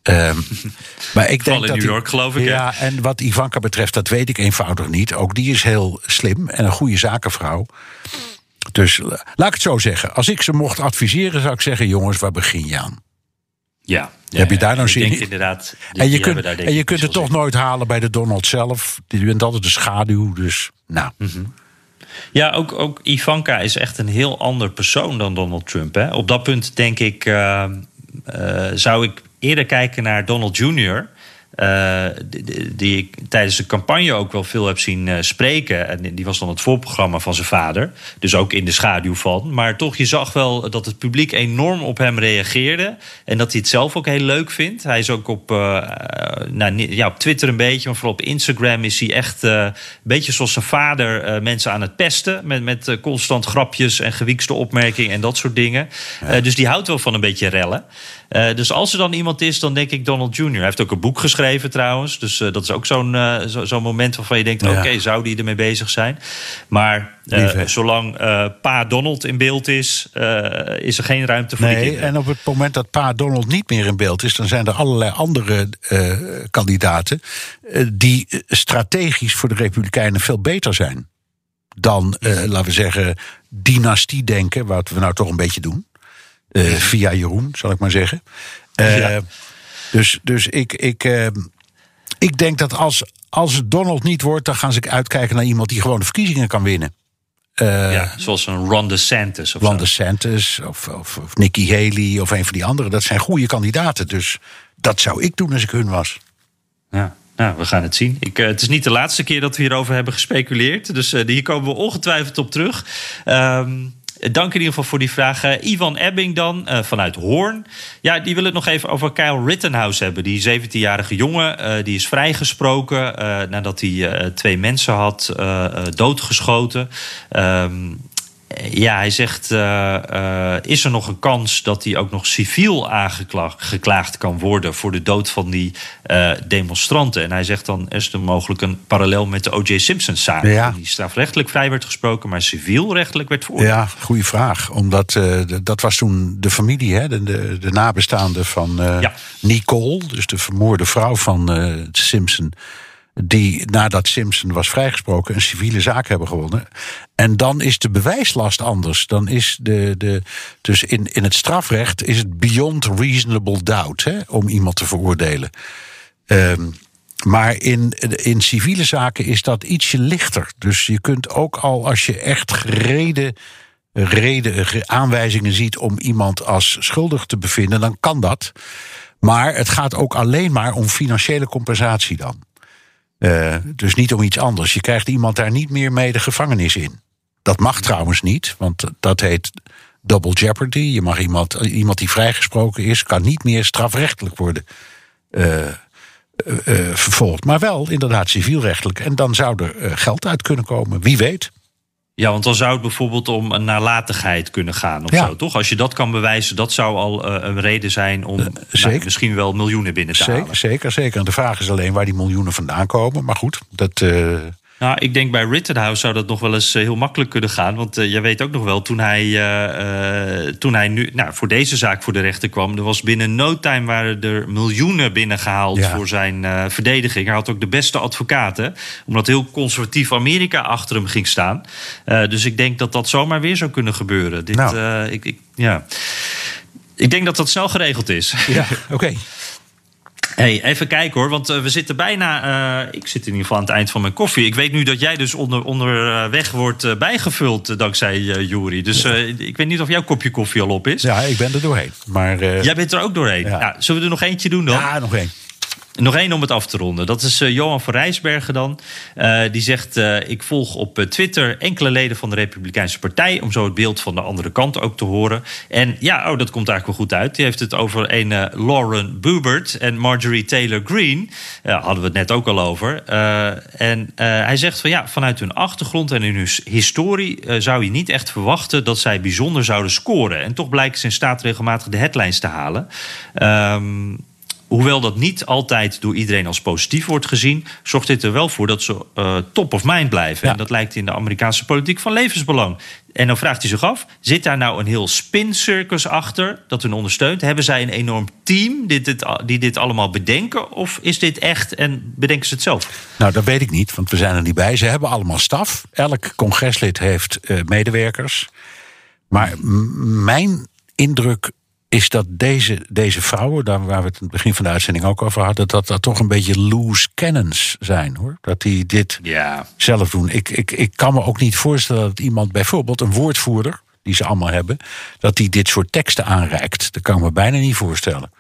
Um, maar ik denk in dat New York, geloof ik. Ja, hè? en wat Ivanka betreft, dat weet ik eenvoudig niet. Ook die is heel slim en een goede zakenvrouw. Dus laat ik het zo zeggen. Als ik ze mocht adviseren, zou ik zeggen: jongens, waar begin je aan? Ja, heb je daar nou zin in? inderdaad. En je kunt, en je kunt het toch nooit halen bij de Donald zelf. Je bent altijd de schaduw, dus nou. Mm -hmm. Ja, ook, ook Ivanka is echt een heel ander persoon dan Donald Trump. Hè? Op dat punt denk ik, uh, uh, zou ik eerder kijken naar Donald Jr., uh, die, die, ik tijdens de campagne ook wel veel heb zien uh, spreken. En die was dan het voorprogramma van zijn vader. Dus ook in de schaduw van. Maar toch, je zag wel dat het publiek enorm op hem reageerde. En dat hij het zelf ook heel leuk vindt. Hij is ook op, uh, nou, ja, op Twitter een beetje, maar vooral op Instagram is hij echt een beetje zoals zijn vader mensen aan het pesten. Met, met constant grapjes en gewiekste opmerkingen en dat soort dingen. Ja. dus die houdt wel van een beetje rellen. Dus als er dan iemand is, dan denk ik Donald Jr. Hij heeft ook een boek geschreven trouwens. Dus uh, dat is ook zo'n uh, zo, zo moment waarvan je denkt... Ja. oké, okay, zou die ermee bezig zijn? Maar zolang pa Donald in beeld is... is er geen ruimte voor nee, En op het moment dat pa Donald niet meer in beeld is... dan zijn er allerlei andere kandidaten... die strategisch voor de Republikeinen veel beter zijn... dan, laten we zeggen, dynastiedenken... wat we nou toch een beetje doen... Uh, via Jeroen, zal ik maar zeggen. Uh, ja. Dus, dus ik, ik, uh, ik denk dat als, als het Donald niet wordt, dan gaan ze uitkijken naar iemand die gewoon de verkiezingen kan winnen. ja, zoals een Ron DeSantis. Of Ron DeSantis of, of, of Nikki Haley of een van die anderen. Dat zijn goede kandidaten. Dus dat zou ik doen als ik hun was. Ja. Nou, we gaan het zien. Ik, uh, het is niet de laatste keer dat we hierover hebben gespeculeerd. Dus uh, hier komen we ongetwijfeld op terug. Um, Dank in ieder geval voor die vraag. Ivan Ebbing dan, uh, vanuit Hoorn. Ja, die wil het nog even over Kyle Rittenhouse hebben. Die 17-jarige jongen, uh, die is vrijgesproken... nadat hij twee mensen had doodgeschoten... Um, ja, hij zegt: uh, uh, is er nog een kans dat hij ook nog civiel aangeklaagd kan worden voor de dood van die uh, demonstranten? En hij zegt dan: is er mogelijk een parallel met de O.J. Simpson-zaak. Ja. Die strafrechtelijk vrij werd gesproken, maar civielrechtelijk werd veroordeeld. Ja, goede vraag. Omdat dat was toen de familie, hè, de, de, de nabestaanden van ja. Nicole, dus de vermoorde vrouw van Simpson die nadat Simpson was vrijgesproken een civiele zaak hebben gewonnen. En dan is de bewijslast anders. Dan is de, de, dus in, in het strafrecht is het beyond reasonable doubt hè, om iemand te veroordelen. Um, maar in, in civiele zaken is dat ietsje lichter. Dus je kunt ook al als je echt gereden reden, aanwijzingen ziet om iemand als schuldig te bevinden, dan kan dat. Maar het gaat ook alleen maar om financiële compensatie dan. Uh, dus niet om iets anders. Je krijgt iemand daar niet meer mee de gevangenis in. Dat mag trouwens niet, want dat heet double jeopardy. Je mag iemand, iemand die vrijgesproken is, kan niet meer strafrechtelijk worden uh, vervolgd. Maar wel inderdaad civielrechtelijk. En dan zou er geld uit kunnen komen. Wie weet. Ja, want dan zou het bijvoorbeeld om een nalatigheid kunnen gaan of Ja. zo, toch? Als je dat kan bewijzen, dat zou al eh, een reden zijn om nou, zeker. misschien wel miljoenen binnen te halen. Zeker, zeker, zeker. En de vraag is alleen waar die miljoenen vandaan komen. Maar goed, dat. eh, Nou, ik denk bij Rittenhouse zou dat nog wel eens eh, heel makkelijk kunnen gaan. Want eh, jij weet ook nog wel, toen hij, eh, toen hij nu nou, voor deze zaak voor de rechter kwam... er was binnen no time waren er miljoenen binnengehaald Ja. voor zijn verdediging. Hij had ook de beste advocaten. Omdat heel conservatief Amerika achter hem ging staan. Dus ik denk dat dat zomaar weer zou kunnen gebeuren. Dit, Nou. ik, ik, ja. ik denk dat dat snel geregeld is. ja, oké. Hey, even kijken hoor, want eh, we zitten bijna. eh, ik zit in ieder geval aan het eind van mijn koffie. Ik weet nu dat jij dus onder, onderweg wordt eh, bijgevuld eh, dankzij Jury. Dus ik weet niet of jouw kopje koffie al op is. Ja, ik ben er doorheen. Maar. Jij bent er ook doorheen. Ja. Nou, zullen we er nog eentje doen dan? ja, nog één. Nog één om het af te ronden. Dat is eh, Johan van Rijsbergen dan. Eh, die zegt, eh, ik volg op Twitter enkele leden van de Republikeinse Partij... om zo het beeld van de andere kant ook te horen. En ja, oh, dat komt eigenlijk wel goed uit. Die heeft het over een Lauren Boebert en Marjorie Taylor Greene. Hadden we het net ook al over. En hij zegt van ja, vanuit hun achtergrond en hun his- historie... zou je niet echt verwachten dat zij bijzonder zouden scoren. En toch blijken ze in staat regelmatig de headlines te halen. Ehm Hoewel dat niet altijd door iedereen als positief wordt gezien, zorgt dit er wel voor dat ze eh, top of mind blijven. Ja. En dat lijkt in de Amerikaanse politiek van levensbelang. En dan vraagt hij zich af: zit daar nou een heel spincircus achter dat hun ondersteunt? Hebben zij een enorm team die dit, die dit allemaal bedenken? Of is dit echt en bedenken ze het zelf? Nou, dat weet ik niet, want we zijn er niet bij. Ze hebben allemaal staf. Elk congreslid heeft eh, medewerkers. Maar mijn indruk is dat deze, deze vrouwen, daar waar we het in het begin van de uitzending ook over hadden, dat dat toch een beetje loose cannons zijn hoor. Dat die dit Ja. zelf doen. Ik, ik, ik kan me ook niet voorstellen dat iemand, bijvoorbeeld een woordvoerder, die ze allemaal hebben, dat die dit soort teksten aanreikt. Dat kan ik me bijna niet voorstellen.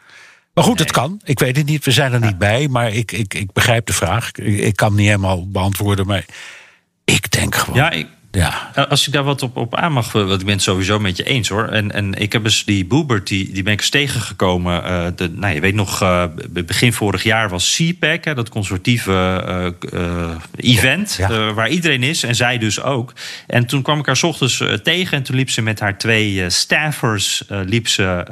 Maar goed, het kan. Ik weet het niet. We zijn er niet bij. Maar ik, ik, ik begrijp de vraag. Ik, ik kan niet helemaal beantwoorden. Maar ik denk gewoon. Ja, ik, ja. Uh, Als ik daar wat op, op aan mag, uh, want ik ben het sowieso met je eens hoor. En, en ik heb dus die Boebert, die, die ben ik eens tegengekomen. Uh, de, nou, je weet nog, uh, begin vorig jaar was CPAC, hè, dat conservatieve uh, event, Ja. waar iedereen is en zij dus ook. En toen kwam ik haar 's ochtends tegen en toen liep ze met haar twee staffers liep ze,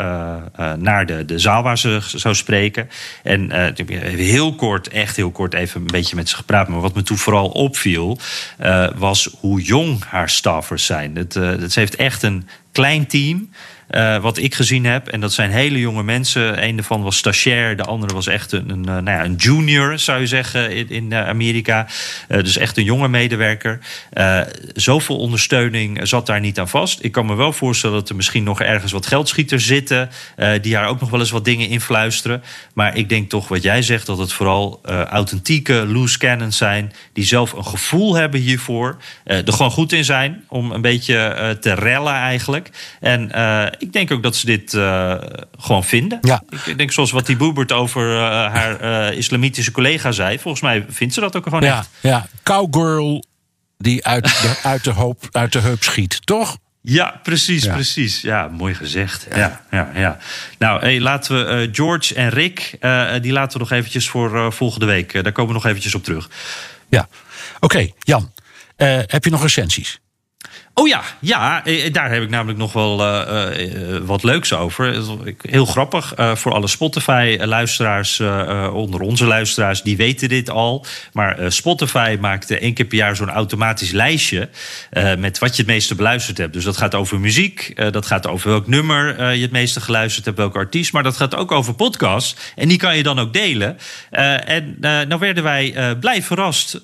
naar de, de zaal waar ze zou spreken. En heel kort, echt heel kort even een beetje met ze gepraat. Maar wat me toen vooral opviel, was hoe jong haar staffers zijn. Het, uh, het heeft echt een klein team. Uh, wat ik gezien heb. En dat zijn hele jonge mensen. Een daarvan was stagiair. De andere was echt een, een, nou ja, een junior, zou je zeggen, in, in Amerika. Uh, dus echt een jonge medewerker. Zoveel ondersteuning zat daar niet aan vast. Ik kan me wel voorstellen dat er misschien nog ergens wat geldschieters zitten. die haar ook nog wel eens wat dingen influisteren. Maar ik denk toch wat jij zegt, dat het vooral authentieke loose cannons zijn. Die zelf een gevoel hebben hiervoor. er gewoon goed in zijn om een beetje te rellen eigenlijk. En ik denk ook dat ze dit uh, gewoon vinden. Ja. Ik denk zoals wat die Boebert over uh, haar uh, islamitische collega zei. Volgens mij vindt ze dat ook gewoon ja, echt. Ja, cowgirl die uit de, uit, de hoop, uit de heup schiet, toch? Ja, precies, ja. precies. Ja, mooi gezegd. Ja, ja, ja. ja. Nou, hey, laten we uh, George en Rick, uh, die laten we nog eventjes voor uh, volgende week. daar komen we nog eventjes op terug. Ja, oké, okay, Jan. heb je nog recensies? Oh ja, ja, daar heb ik namelijk nog wel uh, uh, wat leuks over. Heel grappig voor alle Spotify-luisteraars, onder onze luisteraars, die weten dit al. Maar Spotify maakt één keer per jaar zo'n automatisch lijstje met wat je het meeste beluisterd hebt. Dus dat gaat over muziek, dat gaat over welk nummer je het meeste geluisterd hebt, welke artiest. Maar dat gaat ook over podcasts. En die kan je dan ook delen. en nou werden wij blij verrast.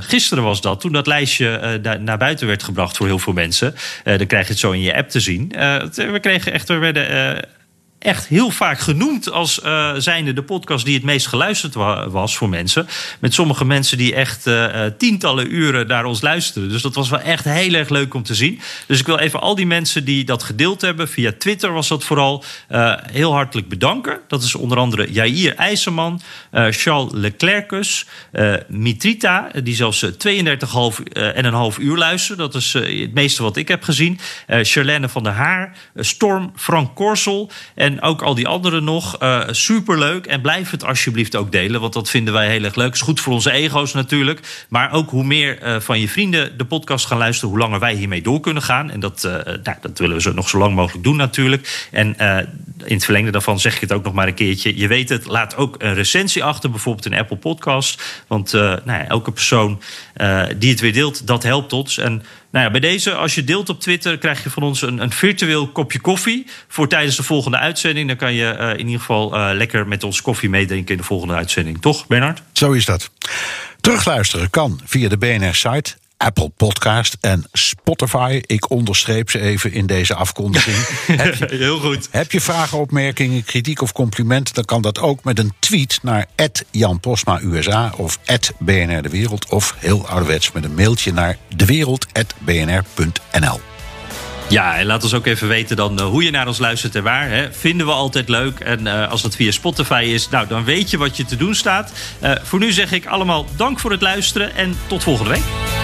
gisteren was dat, toen dat lijstje naar buiten werd gebracht voor heel veel mensen. Uh, dan krijg je het zo in je app te zien. Uh, we kregen echt, we werden uh, echt heel vaak genoemd als uh, zijnde de podcast die het meest geluisterd wa was voor mensen. Met sommige mensen die echt uh, tientallen uren naar ons luisteren. Dus dat was wel echt heel erg leuk om te zien. Dus ik wil even al die mensen die dat gedeeld hebben, via Twitter was dat vooral, heel hartelijk bedanken. Dat is onder andere Jair IJzerman, Charles Leclercus, Mitrita, die zelfs 32,5 en een half uur luisteren. Dat is het meeste wat ik heb gezien. Charlene van der Haar, Storm, Frank Korsel en En ook al die anderen nog. Uh, superleuk. En blijf het alsjeblieft ook delen. Want dat vinden wij heel erg leuk. Is goed voor onze ego's natuurlijk. Maar ook hoe meer uh, van je vrienden de podcast gaan luisteren, hoe langer wij hiermee door kunnen gaan. En dat, uh, nou, dat willen we zo, nog zo lang mogelijk doen natuurlijk. En in het verlengde daarvan zeg ik het ook nog maar een keertje. Je weet het, laat ook een recensie achter, bijvoorbeeld in Apple Podcast. Want nou ja, elke persoon die het weer deelt, dat helpt ons. En nou ja, bij deze, als je deelt op Twitter, krijg je van ons een, een virtueel kopje koffie voor tijdens de volgende uitzending. Dan kan je uh, in ieder geval uh, lekker met ons koffie meedrinken in de volgende uitzending. Toch, Bernard? Zo is dat. Terugluisteren kan via de BNR-site Apple Podcast en Spotify. Ik onderstreep ze even in deze afkondiging. heb je, Heel goed. Heb je vragen, opmerkingen, kritiek of complimenten... dan kan dat ook met een tweet naar Jan Posma USA of BNR De Wereld... of heel ouderwets met een mailtje naar dewereld.bnr.nl. Ja, en laat ons ook even weten dan uh, hoe je naar ons luistert en waar. Hè. Vinden we altijd leuk. En uh, als dat via Spotify is, nou, dan weet je wat je te doen staat. Uh, voor nu zeg ik allemaal dank voor het luisteren en tot volgende week.